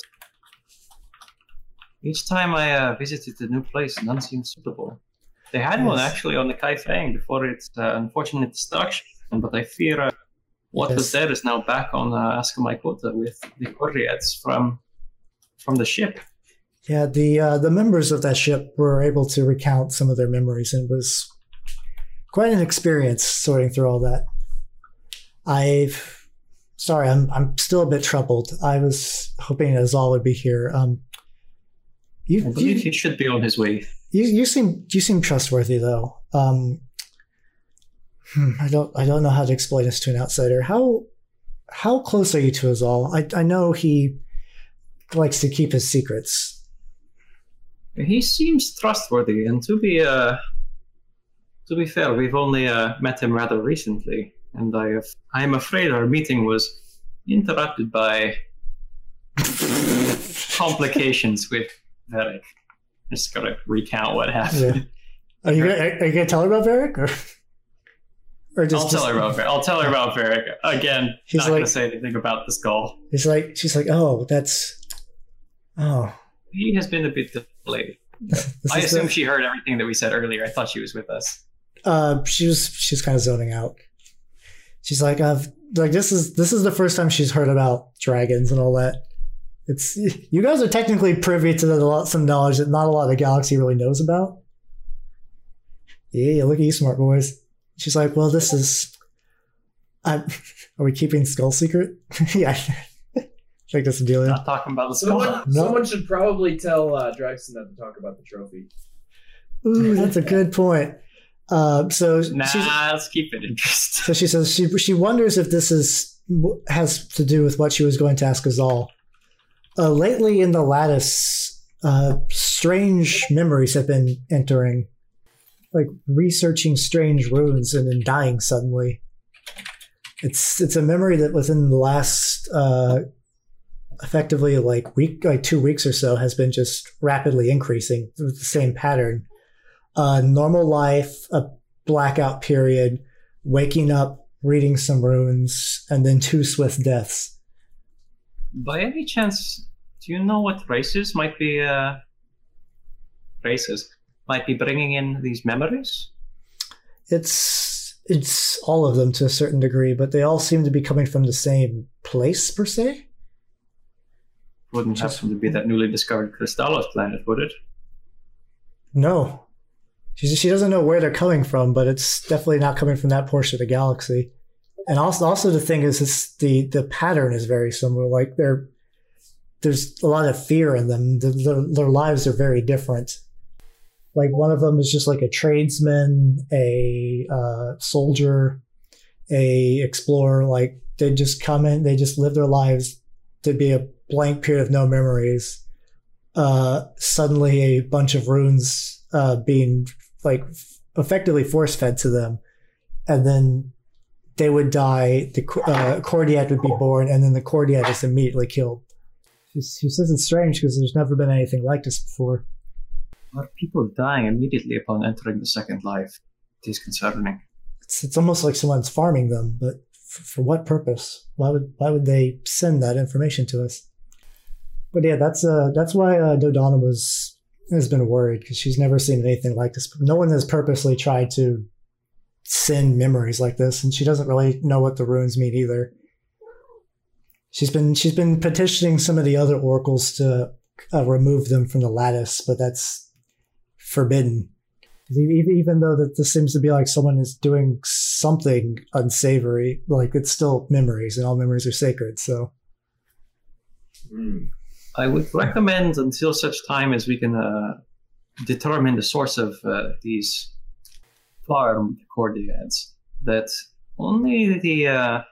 Speaker 5: each time I uh, visited a new place, none seemed suitable. They had one actually on the Kai Fang before its uh, unfortunate destruction, but I fear uh, what
Speaker 1: Yes.
Speaker 5: was there is now back on uh, Ascomycota with the Cordiads from from the ship.
Speaker 1: yeah, the uh, the members of that ship were able to recount some of their memories, and it was quite an experience sorting through all that. I've sorry, I'm I'm still a bit troubled. I was hoping Azal would be here. Um,
Speaker 5: I
Speaker 1: you,
Speaker 5: believe
Speaker 1: you
Speaker 5: he should be on his way.
Speaker 1: You you seem you seem trustworthy though. Um, hmm, I don't I don't know how to explain this to an outsider. How how close are you to Azal? I I know he likes to keep his secrets.
Speaker 5: He seems trustworthy, and to be uh, To be fair, we've only uh, met him rather recently, and I have, I am afraid our meeting was interrupted by complications with Varric. Just gotta recount what happened.
Speaker 1: Are you gonna, are you gonna tell her about Varric or or just
Speaker 5: I'll tell her about Varric. I'll tell her about Varric again.
Speaker 1: He's
Speaker 5: not gonna say anything about the skull.
Speaker 1: He's like she's like oh that's oh
Speaker 5: He has been a bit delayed. I assume
Speaker 1: the-
Speaker 5: she heard everything that we said earlier. I thought she was with us.
Speaker 1: uh she was she's kind of zoning out. She's like I've like this is this is the first time she's heard about dragons and all that. It's you guys are technically privy to the, some knowledge that not a lot of the galaxy really knows about. Yeah, look at you, smart boys. She's like, well, this is. I'm, are we keeping Skull secret? yeah, I think that's the deal.
Speaker 5: Not talking about the skull.
Speaker 8: Someone,
Speaker 1: No.
Speaker 8: someone should probably tell uh, Draxon not to talk about the trophy.
Speaker 1: Ooh, that's a good point. Uh, so
Speaker 5: Nah,
Speaker 1: she's,
Speaker 5: let's keep it interesting.
Speaker 1: so she says she she wonders if this is has to do with what she was going to ask Azal. Uh, lately in the lattice, uh, strange memories have been entering, like researching strange runes and then dying suddenly. It's it's a memory that within the last uh, effectively like week like two weeks or so has been just rapidly increasing with the same pattern. Uh, normal life, a blackout period, waking up, reading some runes, and then two swift deaths.
Speaker 5: By any chance, do you know what races might be uh, races might be bringing in these memories?
Speaker 1: It's it's all of them to a certain degree, but they all seem to be coming from the same place per se.
Speaker 5: Wouldn't happen to be that newly discovered Crystallos planet, would it?
Speaker 1: No, she she doesn't know where they're coming from, but it's definitely not coming from that portion of the galaxy. And also, also the thing is, it's the the pattern is very similar. Like they're there's a lot of fear in them. The, their, their lives are very different. Like one of them is just like a tradesman, a uh, soldier, a explorer. Like they just come in, they just live their lives to be a blank period of no memories. Uh, suddenly, a bunch of runes uh, being like effectively force fed to them, and then they would die. The uh, would be born, and then the Cordiad is immediately killed. She says it's strange because there's never been anything like this before.
Speaker 5: Are people dying immediately upon entering the second life? It is concerning.
Speaker 1: It's, it's almost like someone's farming them, but f- for what purpose? Why would why would they send that information to us? But yeah, that's uh that's why uh, Dodonna was has been worried because she's never seen anything like this. No one has purposely tried to send memories like this, and she doesn't really know what the runes mean either. She's been she's been petitioning some of the other oracles to uh, remove them from the lattice, but that's forbidden. Even even though that this seems to be like someone is doing something unsavory, like it's still memories, and all memories are sacred. So
Speaker 5: I would recommend until such time as we can uh, determine the source of uh, these farmed cordiads that only the uh,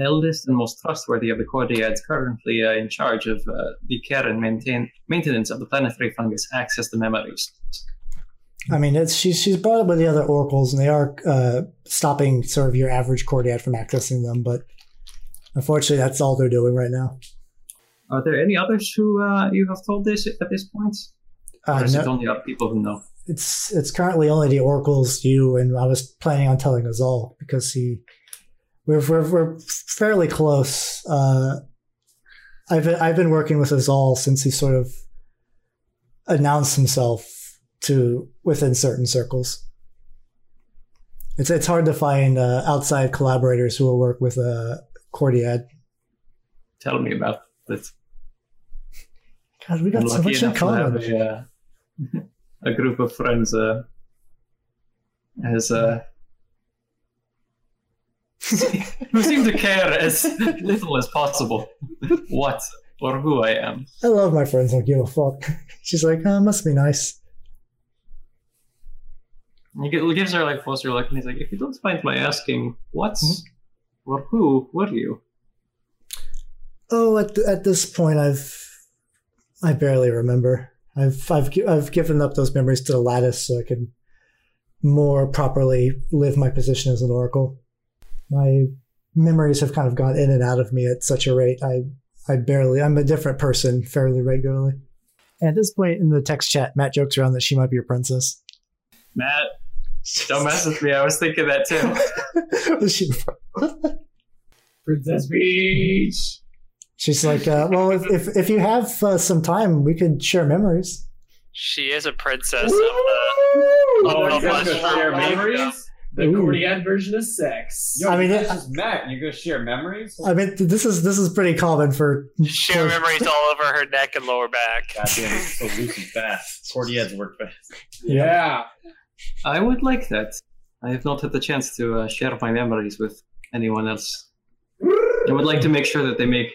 Speaker 5: eldest and most trustworthy of the cordiads currently uh, in charge of uh, the care and maintain maintenance of the planetary fungus access the memories.
Speaker 1: I mean, it's she's she's brought up with the other oracles, and they are uh, stopping sort of your average cordiad from accessing them. But unfortunately, that's all they're doing right now.
Speaker 5: Are there any others who uh, you have told this at this point?
Speaker 1: Uh,
Speaker 5: or is
Speaker 1: no-
Speaker 5: it only other people who know?
Speaker 1: it's it's currently only the oracles you and I was planning on telling us all because he we're we're, we're fairly close. Uh, I've been, I've been working with Azal since he sort of announced himself to within certain circles. It's it's hard to find uh, outside collaborators who will work with uh, Cordiad.
Speaker 5: Tell me about this.
Speaker 1: God, we got
Speaker 5: I'm
Speaker 1: so much in
Speaker 5: enough to have
Speaker 1: common.
Speaker 5: a, uh, a group of friends uh, as uh, who seem to care as little as possible what or who I am.
Speaker 1: I love my friends. Don't give a fuck. She's like, oh, must be nice.
Speaker 5: He gives her like closer look, and he's like, "If you don't mind my asking, what's hmm? or who were you?"
Speaker 1: Oh, at at this point, I've I barely remember. I've I've I've given up those memories to the lattice so I can more properly live my position as an oracle. My memories have kind of gone in and out of me at such a rate. I I barely I'm a different person fairly regularly. At this point in the text chat, Matt jokes around that she might be your princess.
Speaker 5: Matt, don't mess with me. I was thinking that too.
Speaker 1: She-
Speaker 8: Princess Peach.
Speaker 1: She's like, uh, well, if, if if you have uh, some time, we could share memories.
Speaker 9: She is a princess of the.
Speaker 8: Oh,
Speaker 9: Oh,
Speaker 8: you guys
Speaker 9: much
Speaker 8: gonna share memories? The
Speaker 1: Ooh.
Speaker 8: Cordian version of sex.
Speaker 7: Yo,
Speaker 1: I mean,
Speaker 7: that's
Speaker 1: it-
Speaker 7: just Matt. You're gonna share memories?
Speaker 1: I mean, this is this is pretty common for
Speaker 9: Share memories all over her neck and lower back.
Speaker 7: Goddamn, it's so loose and fast. Cordiads work fast.
Speaker 8: Yeah.
Speaker 5: I would like that. I have not had the chance to uh, share my memories with anyone else. I would like to make sure that they make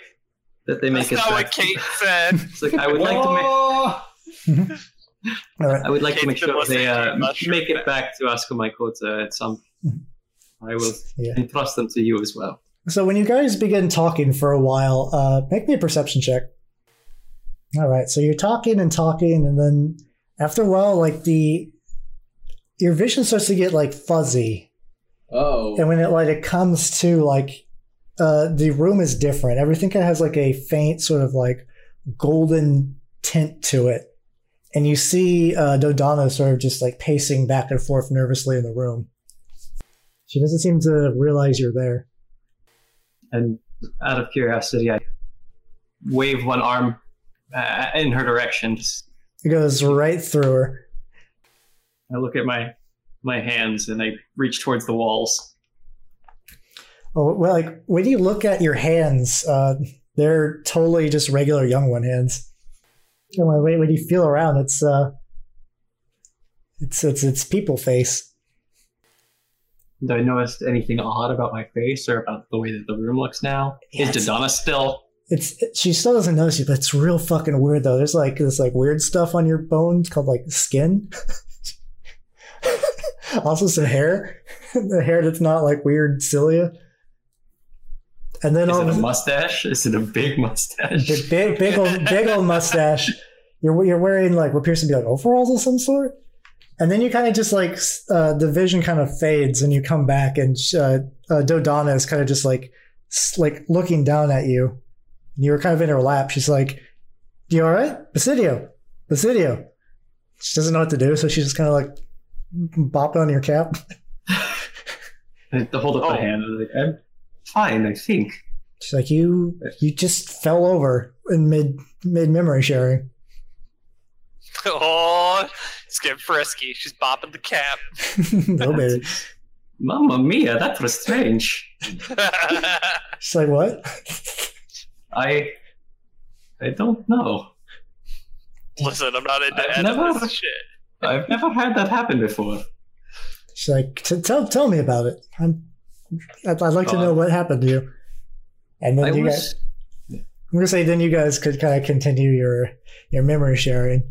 Speaker 5: that they make
Speaker 9: That's
Speaker 5: it
Speaker 9: not
Speaker 5: back.
Speaker 9: what Kate said.
Speaker 5: It's like I would like to make
Speaker 7: Whoa!
Speaker 1: All right.
Speaker 5: I would like to make sure they uh,
Speaker 9: Mushroom
Speaker 5: make it
Speaker 9: Fest.
Speaker 5: back to Ascomycota at some. I will
Speaker 1: Yeah.
Speaker 5: entrust them to you as well.
Speaker 1: So when you guys begin talking for a while, uh, make me a perception check. All right. So you're talking and talking, and then after a while, like the your vision starts to get like fuzzy,
Speaker 8: Oh.
Speaker 1: and when it like it comes to like uh, the room is different. Everything kind of has like a faint sort of like golden tint to it, and you see uh, Dodonna sort of just like pacing back and forth nervously in the room. She doesn't seem to realize you're there.
Speaker 5: And out of curiosity, I wave one arm uh, in her direction. Just,
Speaker 1: It goes right through her.
Speaker 5: I look at my my hands and I reach towards the walls.
Speaker 1: Oh, well, like when you look at your hands, uh, they're totally just regular young one hands. When, when you feel around, it's uh, it's it's it's people face.
Speaker 5: Do I notice anything odd about my face or about the way that the room looks now?
Speaker 1: Yeah,
Speaker 5: Is Dodonna still?
Speaker 1: It's she still doesn't notice you, but it's real fucking weird though. There's like this like weird stuff on your bones called like skin. also some hair, the hair that's not like weird cilia. And then
Speaker 5: Is
Speaker 1: all
Speaker 5: it a
Speaker 1: a-
Speaker 5: mustache? Is it a big mustache?
Speaker 1: Big, big, big old, big old mustache. You're you're wearing like what appears to be like overalls of some sort, and then you kind of just like uh, the vision kind of fades, and you come back, and uh, uh, Dodonna is kind of just like like looking down at you, and you were kind of in her lap. She's like, "You all right, Basidio? Basidio?" She doesn't know what to do, so she's just kind of like bopping on your cap.
Speaker 5: I hold up
Speaker 9: Oh.
Speaker 5: my hand and I'm like, I'm fine, I think.
Speaker 1: She's like, "You uh, you just fell over in mid mid memory sharing."
Speaker 9: Oh, it's getting frisky. She's bopping the cap.
Speaker 1: no baby.
Speaker 5: Mamma mia, that was strange.
Speaker 1: She's like, "What?"
Speaker 5: I I don't know.
Speaker 9: Listen, I'm not into
Speaker 5: I've never-
Speaker 9: this shit.
Speaker 5: I've never had that happen before.
Speaker 1: She's like, "Tell tell me about it. I'm, I'd, I'd like to know what happened to you." And then
Speaker 5: I
Speaker 1: you
Speaker 5: was
Speaker 1: guys, I'm gonna say, then you guys could kind of continue your your memory sharing.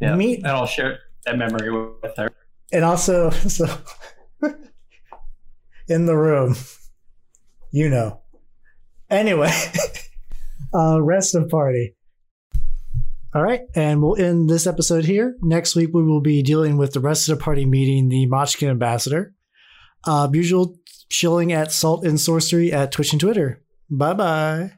Speaker 5: yeah,
Speaker 1: Meet
Speaker 5: and I'll share that memory with her.
Speaker 1: and also so in the room, you know. Anyway, uh, rest of party. All right, and we'll end this episode here. Next week we will be dealing with the rest of the party meeting the Mochkin ambassador. Uh, usual chilling at Salt and Sorcery at Twitch and Twitter. Bye bye.